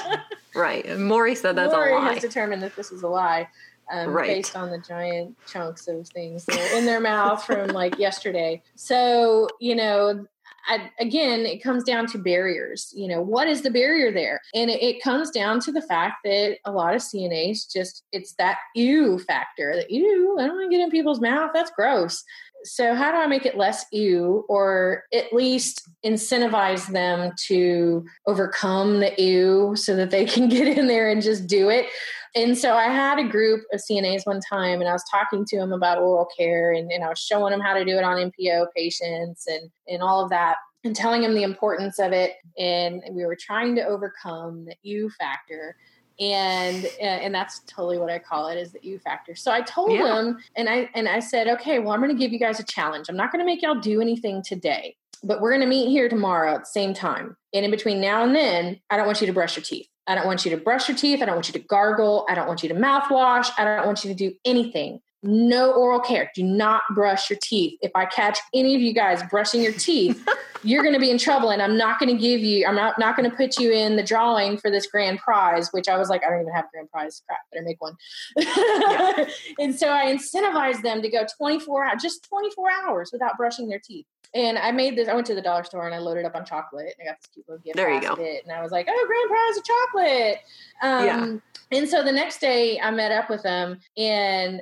[SPEAKER 1] Right. And Maury said that's
[SPEAKER 2] Maury
[SPEAKER 1] a lie
[SPEAKER 2] has determined that this is a lie um, right. based on the giant chunks of things in their mouth from like yesterday. So you know I, again, it comes down to barriers. You know, what is the barrier there? And it, it, comes down to the fact that a lot of CNAs just, it's that ew factor that ew, I don't want to get in people's mouth. That's gross. So, how do I make it less ew or at least incentivize them to overcome the ew so that they can get in there and just do it? And so I had a group of CNAs one time and I was talking to them about oral care and, and I was showing them how to do it on NPO patients and, and all of that and telling them the importance of it. And we were trying to overcome the U factor and and that's totally what I call it is the U factor. So I told yeah. them and I and I said, okay, well I'm going to give you guys a challenge. I'm not going to make y'all do anything today, but we're going to meet here tomorrow at the same time. And in between now and then, I don't want you to brush your teeth. I don't want you to brush your teeth. I don't want you to gargle. I don't want you to mouthwash. I don't want you to do anything. No oral care. Do not brush your teeth. If I catch any of you guys brushing your teeth, you're going to be in trouble. And I'm not going to give you, I'm not, not going to put you in the drawing for this grand prize, which I was like, I don't even have grand prize. Crap, better make one. yeah. and so I incentivized them to go 24 hours, just 24 hours without brushing their teeth. And I made this. I went to the dollar store and I loaded up on chocolate. And I got this cute little gift
[SPEAKER 1] there you go.
[SPEAKER 2] and I was like, "Oh, grand prize of chocolate!" Um, yeah. And so the next day, I met up with them, and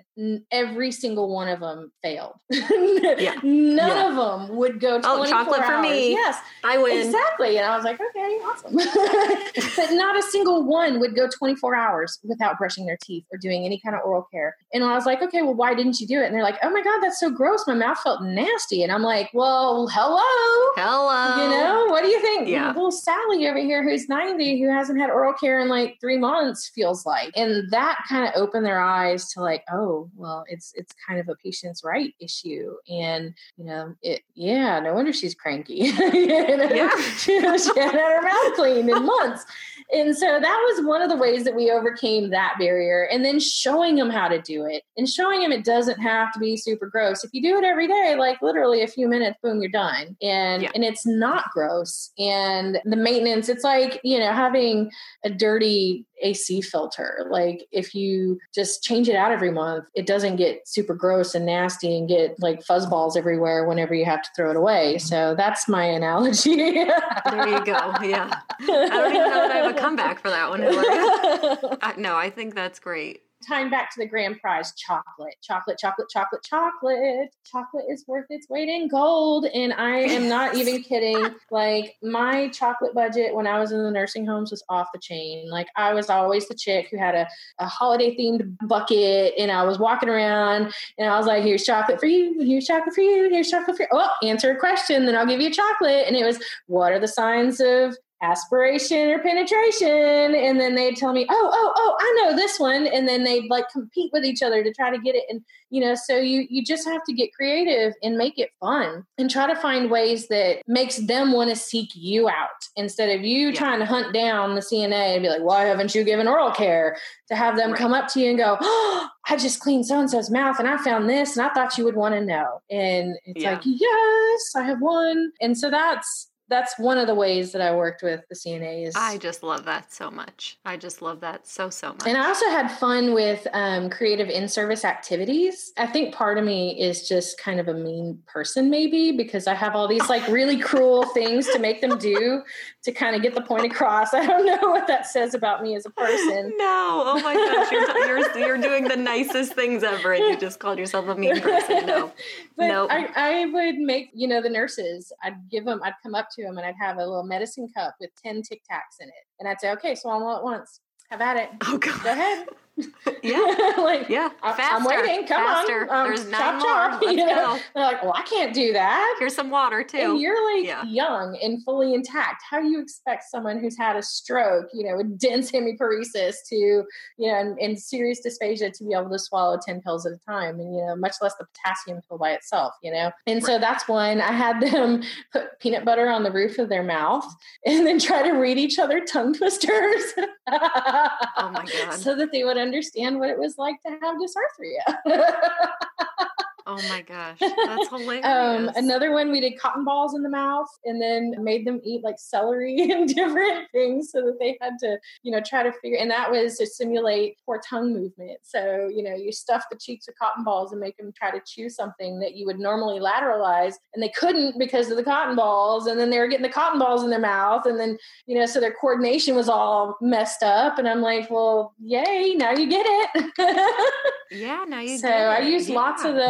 [SPEAKER 2] every single one of them failed. yeah. None yeah. of them would go. Oh,
[SPEAKER 1] chocolate
[SPEAKER 2] hours.
[SPEAKER 1] for me!
[SPEAKER 2] Yes,
[SPEAKER 1] I win
[SPEAKER 2] exactly. And I was like, "Okay, awesome." but not a single one would go 24 hours without brushing their teeth or doing any kind of oral care. And I was like, "Okay, well, why didn't you do it?" And they're like, "Oh my god, that's so gross. My mouth felt nasty." And I'm like, "Well, Oh, hello,
[SPEAKER 1] hello.
[SPEAKER 2] You know, what do you think? Yeah. Little Sally over here, who's 90, who hasn't had oral care in like three months, feels." like and that kind of opened their eyes to like oh well it's it's kind of a patient's right issue and you know it yeah no wonder she's cranky you know? yeah. she, she hadn't had her mouth cleaned in months and so that was one of the ways that we overcame that barrier and then showing them how to do it and showing them it doesn't have to be super gross if you do it every day like literally a few minutes boom you're done and yeah. and it's not gross and the maintenance it's like you know having a dirty AC filter. Like if you just change it out every month, it doesn't get super gross and nasty and get like fuzz balls everywhere whenever you have to throw it away. Mm-hmm. So that's my analogy.
[SPEAKER 1] there you go. Yeah. I don't even know that I have a comeback for that one. I, no, I think that's great
[SPEAKER 2] time back to the grand prize chocolate chocolate chocolate chocolate chocolate. Chocolate is worth its weight in gold. And i am not even kidding. Like my chocolate budget when i was in the nursing homes was off the chain. Like i was always the chick who had a, a holiday themed bucket and i was walking around and i was like here's chocolate for you here's chocolate for you here's chocolate for you oh answer a question then i'll give you a chocolate. And it was what are the signs of aspiration or penetration and then they'd tell me oh oh oh i know this one and then they'd like compete with each other to try to get it and you know so you you just have to get creative and make it fun and try to find ways that makes them want to seek you out instead of you yeah. trying to hunt down the cna and be like why haven't you given oral care to have them right. come up to you and go oh i just cleaned so and so's mouth and i found this and i thought you would want to know and it's yeah. like yes i have one and so that's that's one of the ways that I worked with the CNAs.
[SPEAKER 1] I just love that so much. I just love that so so much.
[SPEAKER 2] And I also had fun with um, creative in-service activities. I think part of me is just kind of a mean person, maybe because I have all these like really cruel things to make them do to kind of get the point across. I don't know what that says about me as a person.
[SPEAKER 1] No, oh my gosh, you're you're, you're doing the nicest things ever, and you just called yourself a mean person. No,
[SPEAKER 2] but
[SPEAKER 1] no.
[SPEAKER 2] I, I would make you know the nurses. I'd give them. I'd come up to them and I'd have a little medicine cup with ten Tic Tacs in it, and I'd say, "Okay, swallow at once. Have at it.
[SPEAKER 1] Oh god.
[SPEAKER 2] Go ahead."
[SPEAKER 1] Yeah.
[SPEAKER 2] like
[SPEAKER 1] Yeah. Faster.
[SPEAKER 2] I'm waiting. Come
[SPEAKER 1] faster.
[SPEAKER 2] on. Um,
[SPEAKER 1] There's nine
[SPEAKER 2] chop,
[SPEAKER 1] more.
[SPEAKER 2] chop.
[SPEAKER 1] Let's
[SPEAKER 2] You know?
[SPEAKER 1] go.
[SPEAKER 2] They're like, well, I can't do that.
[SPEAKER 1] Here's some water too.
[SPEAKER 2] And you're like
[SPEAKER 1] Yeah.
[SPEAKER 2] young and fully intact. How do you expect someone who's had a stroke, you know, with dense hemiparesis to, you know, and, and serious dysphagia to be able to swallow 10 pills at a time and, you know, much less the potassium pill by itself, you know? And so that's one I had them put peanut butter on the roof of their mouth and then try to read each other tongue twisters.
[SPEAKER 1] Oh my God.
[SPEAKER 2] So that they would understand what it was like to have dysarthria.
[SPEAKER 1] oh my gosh. That's hilarious.
[SPEAKER 2] Um, another one, we did cotton balls in the mouth and then made them eat like celery and different things so that they had to, you know, try to figure. And that was to simulate poor tongue movement. So, you know, you stuff the cheeks with cotton balls and make them try to chew something that you would normally lateralize, and they couldn't because of the cotton balls. And then they were getting the cotton balls in their mouth, and then, you know, so their coordination was all messed up. And I'm like, well, yay, now you get it.
[SPEAKER 1] yeah, now you
[SPEAKER 2] so I
[SPEAKER 1] it.
[SPEAKER 2] use lots of
[SPEAKER 1] Yeah.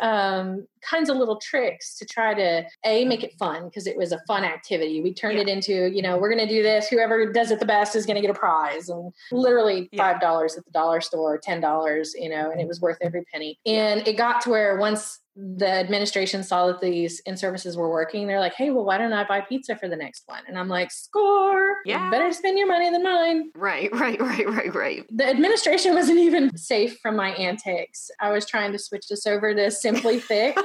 [SPEAKER 2] Um, kinds of little tricks to try to a make it fun because it was a fun activity. We turned
[SPEAKER 1] Yeah.
[SPEAKER 2] it into you know we're going to do this. Whoever does it the best is going to get a prize, and literally five dollars at the dollar store, ten dollars, you know, and it mm-hmm. was worth every penny. And it got to where once the administration saw that these in services were working, they're like, "Hey, well, why don't I buy pizza for the next one?" And I'm like, "Score!
[SPEAKER 1] Yeah.
[SPEAKER 2] You better spend your money than mine."
[SPEAKER 1] Right, right, right, right, right.
[SPEAKER 2] the administration wasn't even safe from my antics. I was trying to switch this over to Simply Thick.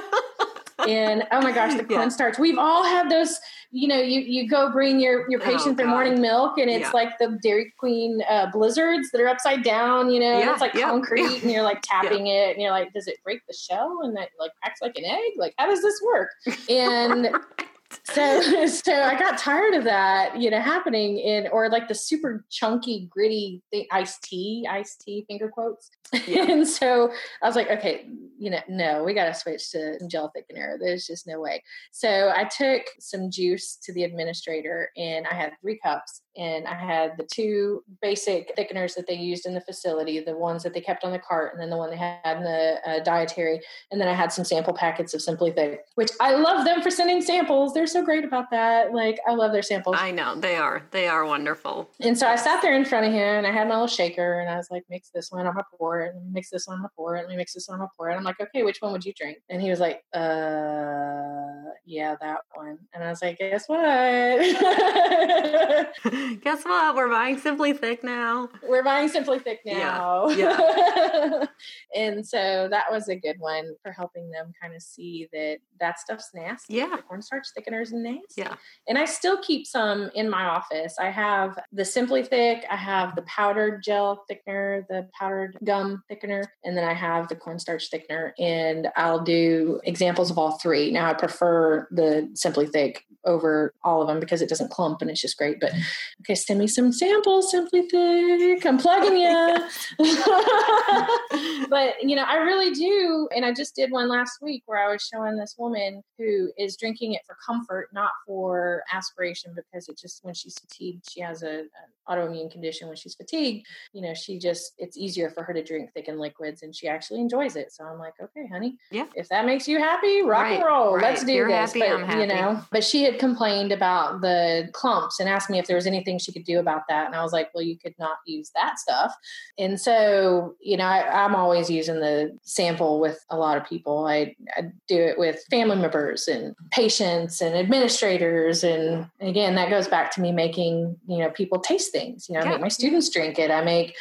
[SPEAKER 2] And oh my gosh, the
[SPEAKER 1] Yeah.
[SPEAKER 2] cornstarch. We've all had those, you know, you, you go bring your, your
[SPEAKER 1] Oh,
[SPEAKER 2] patient their
[SPEAKER 1] God.
[SPEAKER 2] morning milk and it's
[SPEAKER 1] Yeah.
[SPEAKER 2] like the Dairy Queen uh, blizzards that are upside down, you know,
[SPEAKER 1] Yeah,
[SPEAKER 2] it's like concrete and you're like tapping it and you're like, does it break the shell and that like cracks like an egg? Like, how does this work? And so so I got tired of that, you know, happening in or like the super chunky, gritty thing, iced tea, iced tea, finger quotes.
[SPEAKER 1] Yeah.
[SPEAKER 2] and so I was like, okay, you know, no, we got to switch to gel thickener. There's just no way. So I took some juice to the administrator, and I had three cups, and I had the two basic thickeners that they used in the facility, the ones that they kept on the cart, and then the one they had in the uh, dietary, and then I had some sample packets of Simply Thick, which I love them for sending samples. They're so great about that. Like I love their samples.
[SPEAKER 1] I know they are. They are wonderful.
[SPEAKER 2] And so I sat there in front of him and I had my little shaker and I was like, mix this one, I'm gonna pour it, and mix this one, I'm gonna pour it, let me mix this one, I'm gonna pour it. I'm like, okay, which one would you drink? And he was like, uh, yeah, that one. And I was like, guess what?
[SPEAKER 1] Guess what? We're buying Simply Thick now.
[SPEAKER 2] We're buying Simply Thick now.
[SPEAKER 1] yeah.
[SPEAKER 2] and so that was a good one for helping them kind of see that that stuff's nasty.
[SPEAKER 1] Yeah.
[SPEAKER 2] The cornstarch thickeners and nasty.
[SPEAKER 1] Yeah.
[SPEAKER 2] And I still keep some in my office. I have the Simply Thick, I have the powdered gel thickener, the powdered gum thickener, and then I have the cornstarch thickener. And I'll do examples of all three. Now, I prefer the Simply Thick over all of them because it doesn't clump and it's just great. But okay, send me some samples, Simply Thick. I'm plugging you. but you know, I really do, and I just did one last week where I was showing this woman who is drinking it for comfort, not for aspiration, because it just when she's fatigued, she has a, an autoimmune condition. When she's fatigued, you know, she just it's easier for her to drink thickened liquids, and she actually enjoys it. So I'm like, okay, honey,
[SPEAKER 1] Yeah.
[SPEAKER 2] if that makes you happy, rock
[SPEAKER 1] Right,
[SPEAKER 2] and roll.
[SPEAKER 1] right.
[SPEAKER 2] Let's do
[SPEAKER 1] You're
[SPEAKER 2] this.
[SPEAKER 1] happy,
[SPEAKER 2] but
[SPEAKER 1] I'm
[SPEAKER 2] you know, but she had complained about the clumps and asked me if there was anything she could do about that, and I was like, well, you could not use that stuff. And so, you know, I, I'm always using the sample with a lot of people. I, I do it with family members and patients and administrators. And again, that goes back to me making, you know, people taste things. You know, I make my students drink it. I make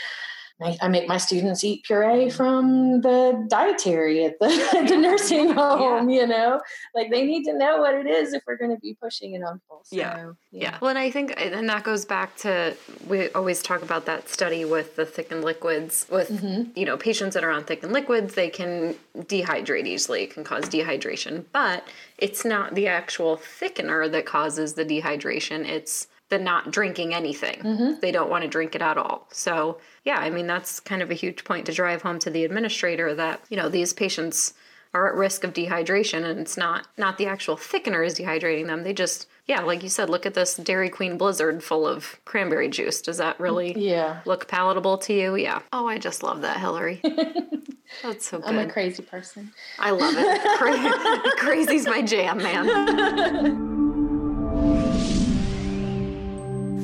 [SPEAKER 2] I, I make my students eat puree from the dietary at the, at the nursing home, yeah. you know, like they need to know what it is if we're going to be pushing it on full.
[SPEAKER 1] So, yeah. yeah. Yeah. Well, and I think, and that goes back to, we always talk about that study with the thickened liquids with, mm-hmm. you know, patients that are on thickened liquids, they can dehydrate easily. It can cause dehydration, but it's not the actual thickener that causes the dehydration. It's the not drinking anything. Mm-hmm. They don't want to drink it at all. So, yeah, I mean, that's kind of a huge point to drive home to the administrator that, you know, these patients are at risk of dehydration and it's not not the actual thickener is dehydrating them. They just yeah, like you said, look at this Dairy Queen Blizzard full of cranberry juice. Does that really
[SPEAKER 2] yeah.
[SPEAKER 1] look palatable to you? Yeah. Oh, I just love that, Hillary. That's so good.
[SPEAKER 2] I'm a crazy person.
[SPEAKER 1] I love it. Cra- crazy's my jam, man.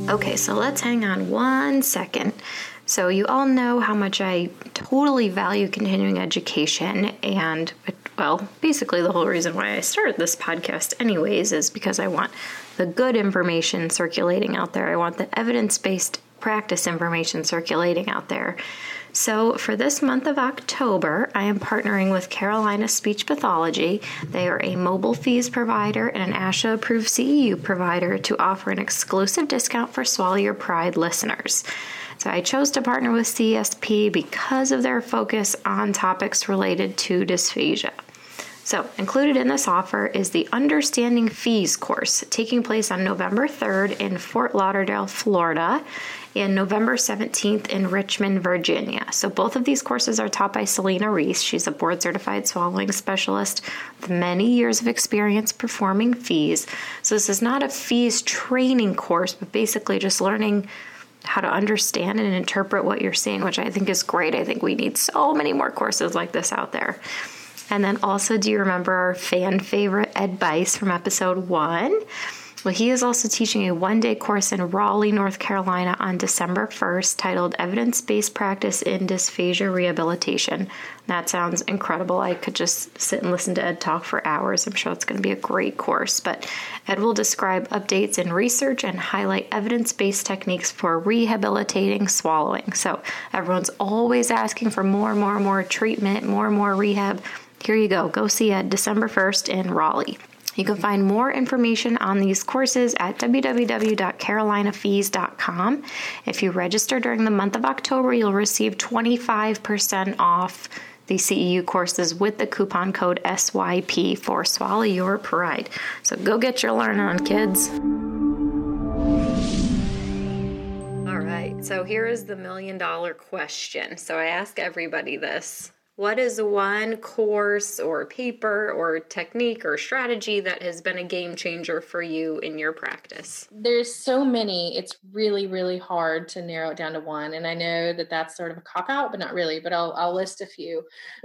[SPEAKER 1] Okay, so let's hang on one second. So, you all know how much I totally value continuing education, and well, basically, the whole reason why I started this podcast, anyways, is because I want the good information circulating out there. I want the evidence based practice information circulating out there. So, for this month of October, I am partnering with Carolina Speech Pathology. They are a mobile FEES provider and an ASHA approved CEU provider to offer an exclusive discount for Swallow Your Pride listeners. So, I chose to partner with CSP because of their focus on topics related to dysphagia. So, included in this offer is the Understanding FEES course taking place on November 3rd in Fort Lauderdale, Florida, and November 17th in Richmond, Virginia. So, both of these courses are taught by Selena Reese. She's a board certified swallowing specialist with many years of experience performing FEES. So, this is not a FEES training course, but basically just learning how to understand and interpret what you're seeing, which I think is great. I think we need so many more courses like this out there. And then also, do you remember our fan favorite Ed Bice from episode one? Well, he is also teaching a one day course in Raleigh, North Carolina on December 1st titled Evidence Based Practice in Dysphagia Rehabilitation. That sounds incredible. I could just sit and listen to Ed talk for hours. I'm sure it's going to be a great course. But Ed will describe updates in research and highlight evidence based techniques for rehabilitating swallowing. So everyone's always asking for more and more and more treatment, more and more rehab. Here you go. Go see Ed December 1st in Raleigh. You can find more information on these courses at www.carolinafees.com. If you register during the month of October, you'll receive 25% off the CEU courses with the coupon code SYP for Swallow Your Pride. So go get your learn on, kids. All right, so here is the million dollar question. So I ask everybody this what is one course or paper or technique or strategy that has been a game changer for you in your practice?
[SPEAKER 2] There's so many. It's really, really hard to narrow it down to one. And I know that that's sort of a cop out, but not really. But I'll, I'll list a few.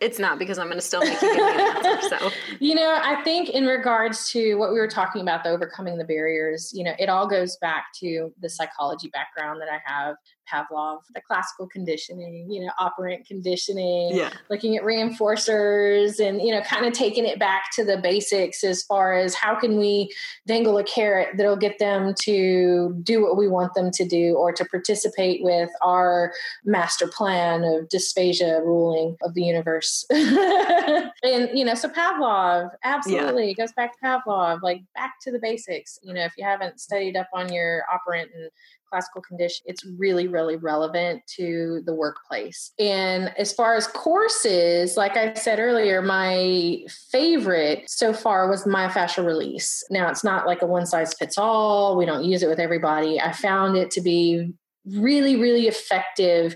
[SPEAKER 1] it's not because I'm going to still make you give me an answer. So,
[SPEAKER 2] you know, I think in regards to what we were talking about, the overcoming the barriers, you know, it all goes back to the psychology background that I have Pavlov, the classical conditioning, you know, operant conditioning,
[SPEAKER 1] yeah.
[SPEAKER 2] looking at reinforcers and, you know, kind of taking it back to the basics as far as how can we dangle a carrot that'll get them to do what we want them to do or to participate with our master plan of dysphagia ruling of the universe. and, you know, so Pavlov, absolutely, yeah. goes back to Pavlov, like back to the basics. You know, if you haven't studied up on your operant and classical condition, it's really, really relevant to the workplace. And as far as courses, like I said earlier, my favorite so far was myofascial release. Now, it's not like a one size fits all, we don't use it with everybody. I found it to be really, really effective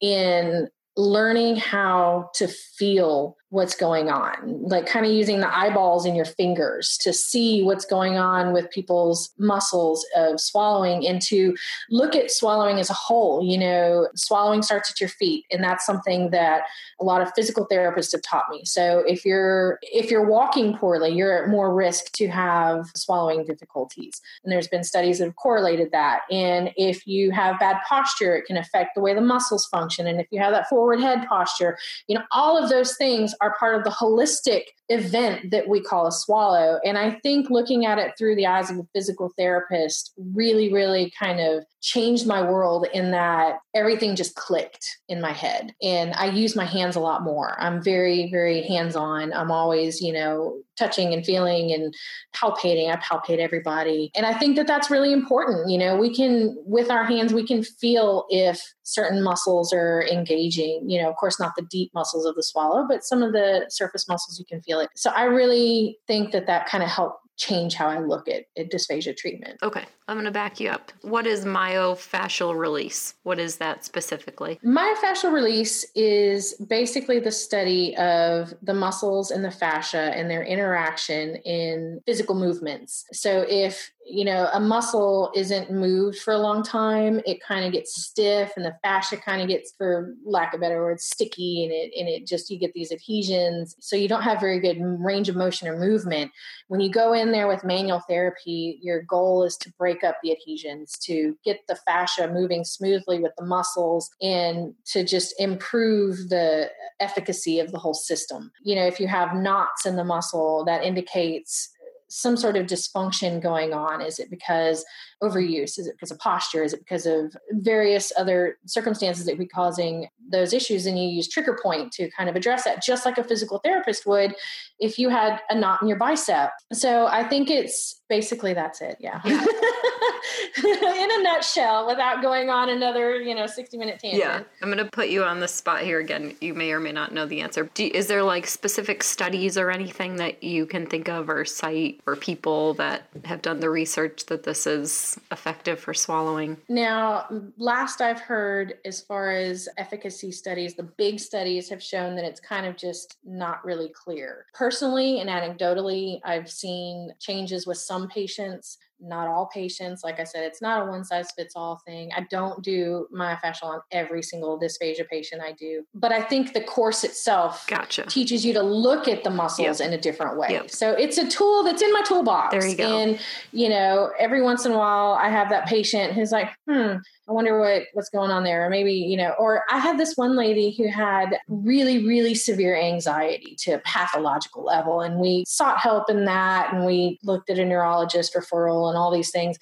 [SPEAKER 2] in learning how to feel what's going on, like kind of using the eyeballs in your fingers to see what's going on with people's muscles of swallowing and to look at swallowing as a whole. You know, swallowing starts at your feet, and that's something that a lot of physical therapists have taught me. So if you're if you're walking poorly, you're at more risk to have swallowing difficulties. And there's been studies that have correlated that. And if you have bad posture, it can affect the way the muscles function. And if you have that forward head posture, you know, all of those things are part of the holistic event that we call a swallow. And I think looking at it through the eyes of a physical therapist really, really kind of changed my world in that everything just clicked in my head. And I use my hands a lot more. I'm very, very hands on. I'm always, you know, touching and feeling and palpating. I palpate everybody. And I think that that's really important. You know, we can, with our hands, we can feel if certain muscles are engaging. You know, of course, not the deep muscles of the swallow, but some of the surface muscles, you can feel So I really think that that kind of helped change how I look at, at dysphagia treatment.
[SPEAKER 1] Okay, I'm going to back you up. What is myofascial release? What is that specifically?
[SPEAKER 2] Myofascial release is basically the study of the muscles and the fascia and their interaction in physical movements. So if you know a muscle isn't moved for a long time it kind of gets stiff and the fascia kind of gets for lack of better words sticky and it and it just you get these adhesions so you don't have very good range of motion or movement when you go in there with manual therapy your goal is to break up the adhesions to get the fascia moving smoothly with the muscles and to just improve the efficacy of the whole system you know if you have knots in the muscle that indicates some sort of dysfunction going on? Is it because overuse? Is it because of posture? Is it because of various other circumstances that be causing those issues? And you use trigger point to kind of address that, just like a physical therapist would if you had a knot in your bicep. So I think it's basically that's it. Yeah. in a nutshell, without going on another, you know, 60 minute tangent.
[SPEAKER 1] Yeah. I'm going to put you on the spot here again. You may or may not know the answer. Do, is there like specific studies or anything that you can think of or cite or people that have done the research that this is effective for swallowing?
[SPEAKER 2] Now, last I've heard, as far as efficacy studies, the big studies have shown that it's kind of just not really clear. Personally and anecdotally, I've seen changes with some patients not all patients. Like I said, it's not a one size fits all thing. I don't do myofascial on every single dysphagia patient I do, but I think the course itself
[SPEAKER 1] gotcha.
[SPEAKER 2] teaches you to look at the muscles yep. in a different way. Yep. So it's a tool that's in my toolbox.
[SPEAKER 1] There you go.
[SPEAKER 2] And you know, every once in a while, I have that patient who's like, "Hmm, I wonder what what's going on there. Or maybe, you know, or I had this one lady who had really, really severe anxiety to a pathological level. And we sought help in that and we looked at a neurologist referral and all these things.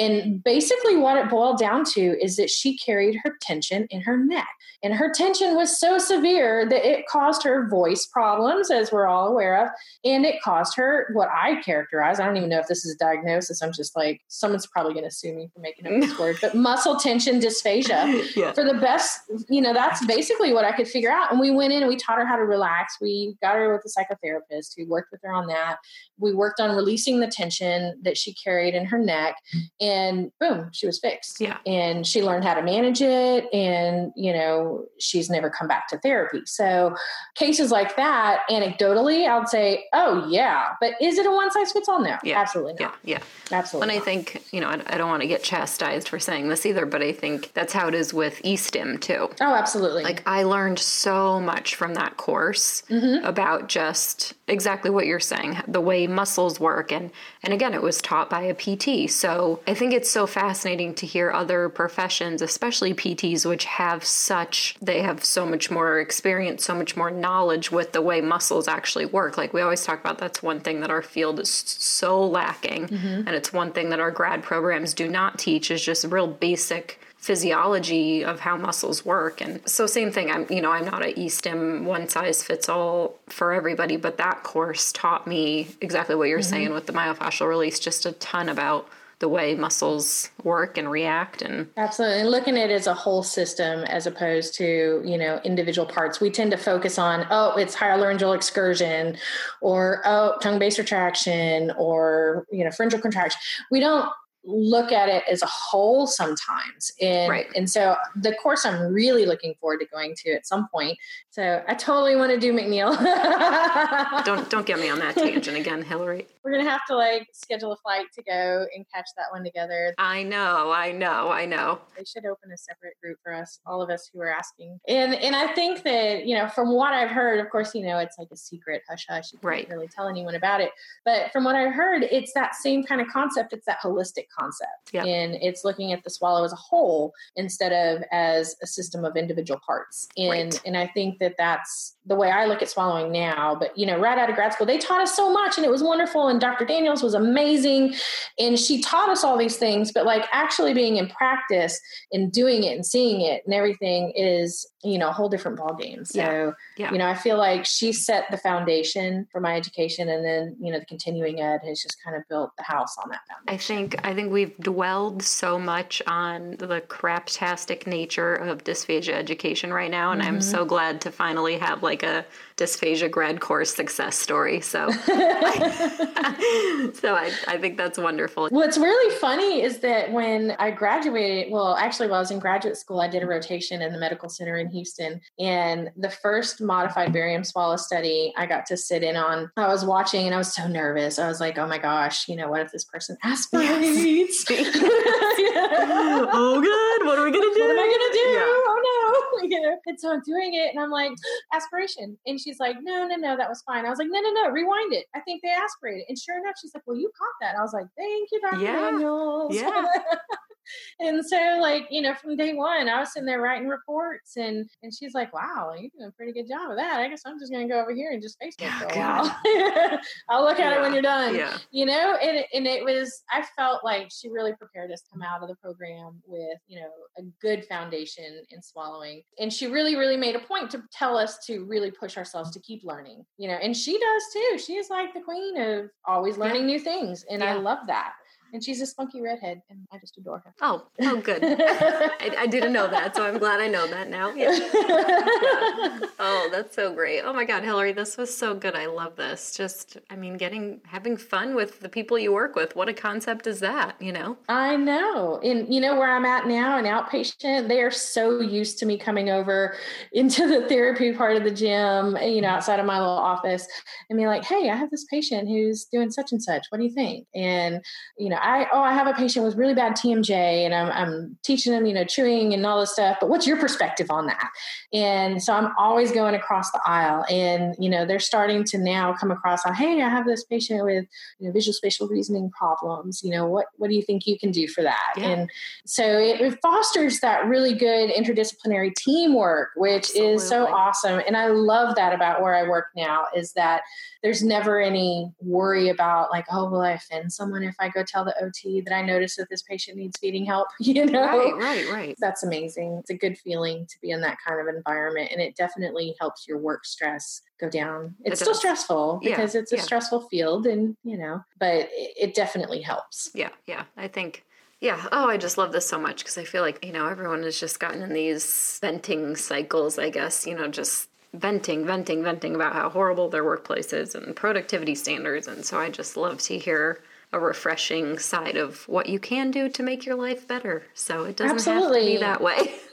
[SPEAKER 2] And basically what it boiled down to is that she carried her tension in her neck. And her tension was so severe that it caused her voice problems, as we're all aware of. And it caused her what I characterize, I don't even know if this is a diagnosis. I'm just like, someone's probably going to sue me for making up this word, but muscle tension attention dysphagia. Yeah. for the best you know that's basically what i could figure out. And we went in and we taught her how to relax. We got her with a psychotherapist. Who worked with her on that. We worked on releasing the tension that she carried in her neck. And boom she was fixed.
[SPEAKER 1] Yeah.
[SPEAKER 2] And she learned how to manage it. And you know she's never come back to therapy. So cases like that anecdotally i would say oh yeah. But is it a one size fits all no yeah. absolutely
[SPEAKER 1] not. Yeah.
[SPEAKER 2] Yeah absolutely
[SPEAKER 1] and i think you know i don't want to get chastised for saying this either but I think that's how it is with eSTIM too.
[SPEAKER 2] Oh, absolutely.
[SPEAKER 1] Like I learned so much from that course mm-hmm. about just exactly what you're saying, the way muscles work and and again it was taught by a PT. So I think it's so fascinating to hear other professions, especially PTs which have such they have so much more experience, so much more knowledge with the way muscles actually work. Like we always talk about that's one thing that our field is so lacking mm-hmm. and it's one thing that our grad programs do not teach is just real basic physiology of how muscles work. And so same thing i'm you know i'm not a eSTIM one size fits all for everybody but that course taught me exactly what you're mm-hmm. saying with the myofascial release just a ton about the way muscles work and react and
[SPEAKER 2] absolutely and looking at it as a whole system as opposed to you know individual parts. We tend to focus on oh it's hyolaryngeal excursion or oh tongue base retraction or you know pharyngeal contraction. We don't look at it as a whole sometimes. And
[SPEAKER 1] right.
[SPEAKER 2] and so the course i'm really looking forward to going to at some point. So i totally want to do McNeill.
[SPEAKER 1] Don't don't get me on that tangent again hillary
[SPEAKER 2] we're gonna have to like schedule a flight to go and catch that one together.
[SPEAKER 1] I know, I know, I know.
[SPEAKER 2] They should open a separate group for us, all of us who are asking. And and I think that you know, from what I've heard, of course, you know, it's like a secret, hush hush. You can't
[SPEAKER 1] right.
[SPEAKER 2] really tell anyone about it. But from what I've heard, it's that same kind of concept. It's that holistic concept,
[SPEAKER 1] yeah.
[SPEAKER 2] and it's looking at the swallow as a whole instead of as a system of individual parts. And
[SPEAKER 1] Right.
[SPEAKER 2] and I think that that's the way I look at swallowing now. But you know, right out of grad school, they taught us so much, and it was wonderful. And Dr. Daniels was amazing, and she taught us all these things. But like actually being in practice and doing it and seeing it and everything is you know a whole different ballgame. So
[SPEAKER 1] Yeah. Yeah.
[SPEAKER 2] you know, I feel like she set the foundation for my education, and then you know the continuing ed has just kind of built the house on that foundation.
[SPEAKER 1] I think I think we've dwelled so much on the craptastic nature of dysphagia education right now, and I'm so mm-hmm. glad to finally have like a dysphagia grad course success story. So, so I, I think that's wonderful.
[SPEAKER 2] What's really funny is that when I graduated, well, actually, while I was in graduate school, I did a rotation in the medical center in Houston. And the first modified barium swallow study I got to sit in on, I was watching and I was so nervous. I was like, oh my gosh, you know, what if this person aspirates? Yeah.
[SPEAKER 1] oh, good. What are we gonna do?
[SPEAKER 2] What am I gonna do?
[SPEAKER 1] Yeah.
[SPEAKER 2] Oh no! You know, and so I'm doing it, and I'm like, aspiration, and she's like, no, no, no, that was fine. I was like, no, no, no, rewind it. I think they aspirated, and sure enough, she's like, well, you caught that. I was like, thank you, Dr.
[SPEAKER 1] Yeah.
[SPEAKER 2] Daniels.
[SPEAKER 1] Yeah.
[SPEAKER 2] And so, like, you know, from day one, I was sitting there writing reports, and and she's like, wow, you're doing a pretty good job of that. I guess I'm just gonna go over here and just Facebook
[SPEAKER 1] Yeah,
[SPEAKER 2] for a while. I'll look at it when you're done
[SPEAKER 1] Yeah.
[SPEAKER 2] you know? And, and it was i felt like she really prepared us to come out of the program with you know a good foundation in swallowing. And she really really made a point to tell us to really push ourselves to keep learning you know? And she does too. She is like the queen of always learning new things and i love that and she's a spunky redhead and i just adore her
[SPEAKER 1] Oh, oh, good. I, I didn't know that, so I'm glad I know that now. Yeah. Oh, that's so great. Oh my God, Hillary, this was so good. I love this. Just, I mean, getting, having fun with the people you work with. What a concept is that, you know?
[SPEAKER 2] I know. And you know where I'm at now, an outpatient, they are so used to me coming over into the therapy part of the gym, you know, outside of my little office and be like, hey, I have this patient who's doing such and such. What do you think? And, you know, I, oh, I have a patient with really bad TMJ and I'm, I'm teaching them, you know, chewing and all this stuff. But what's your perspective on that? And so I'm always going across the aisle. And, you know, they're starting to now come across, on, hey, I have this patient with, you know, visual spatial reasoning problems. You know, what, what do you think you can do for that?
[SPEAKER 1] Yeah.
[SPEAKER 2] And so it, it fosters that really good interdisciplinary teamwork, which is so awesome. And I love that about where I work now is that there's never any worry about like, oh, will I offend someone if I go tell the OT that I noticed that this patient needs feeding help? You know,
[SPEAKER 1] Right, right, right.
[SPEAKER 2] that's amazing. It's a good feeling to be in that kind of environment, and it definitely helps your work stress go down. It's
[SPEAKER 1] It
[SPEAKER 2] still stressful
[SPEAKER 1] Yeah,
[SPEAKER 2] because it's a
[SPEAKER 1] yeah.
[SPEAKER 2] stressful field, and you know, but it, it definitely helps.
[SPEAKER 1] Yeah, yeah. I think, yeah. Oh, I just love this so much because I feel like, you know, everyone has just gotten in these venting cycles, I guess, you know, just venting, venting, venting about how horrible their workplace is and productivity standards. And so I just love to hear a refreshing side of what you can do to make your life better. So it doesn't have to be that way.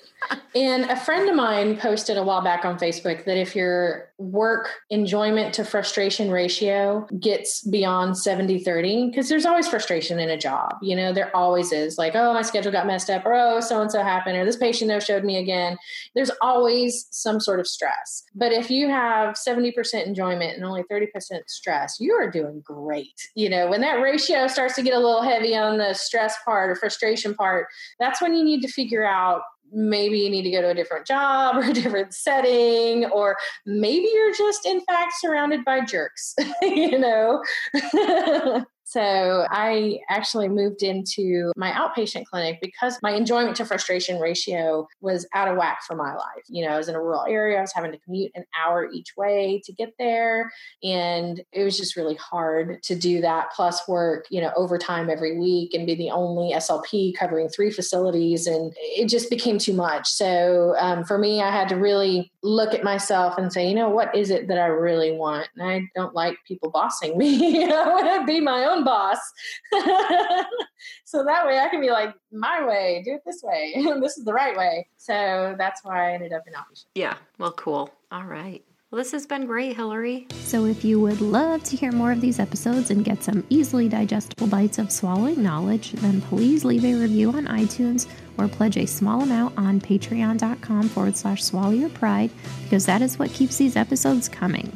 [SPEAKER 2] And a friend of mine posted a while back on Facebook that if your work enjoyment to frustration ratio gets beyond 70 30, because there's always frustration in a job, you know, there always is like, oh, my schedule got messed up, or oh, so and so happened, or this patient no showed me again. There's always some sort of stress. But if you have 70% enjoyment and only 30% stress, you are doing great. You know, when that ratio starts to get a little heavy on the stress part or frustration part, that's when you need to figure out maybe you need to go to a different job or a different setting or maybe you're just in fact surrounded by jerks you know so i actually moved into my outpatient clinic because my enjoyment to frustration ratio was out of whack for my life. You know i was in a rural area i was having to commute an hour each way to get there and it was just really hard to do that plus work you know overtime every week and be the only slp covering three facilities and it just became too much. So um, for me i had to really look at myself and say you know what is it that i really want and i don't like people bossing me i want to be my own boss so that way i can be like my way do it this way this is the right way so that's why i ended up in Office.
[SPEAKER 1] yeah. Well, cool. All right.
[SPEAKER 3] Well, this has been great, Hillary.
[SPEAKER 1] So, if you would love to hear more of these episodes and get some easily digestible bites of swallowing knowledge, then please leave a review on iTunes or pledge a small amount on patreon.com forward slash swallow your pride because that is what keeps these episodes coming.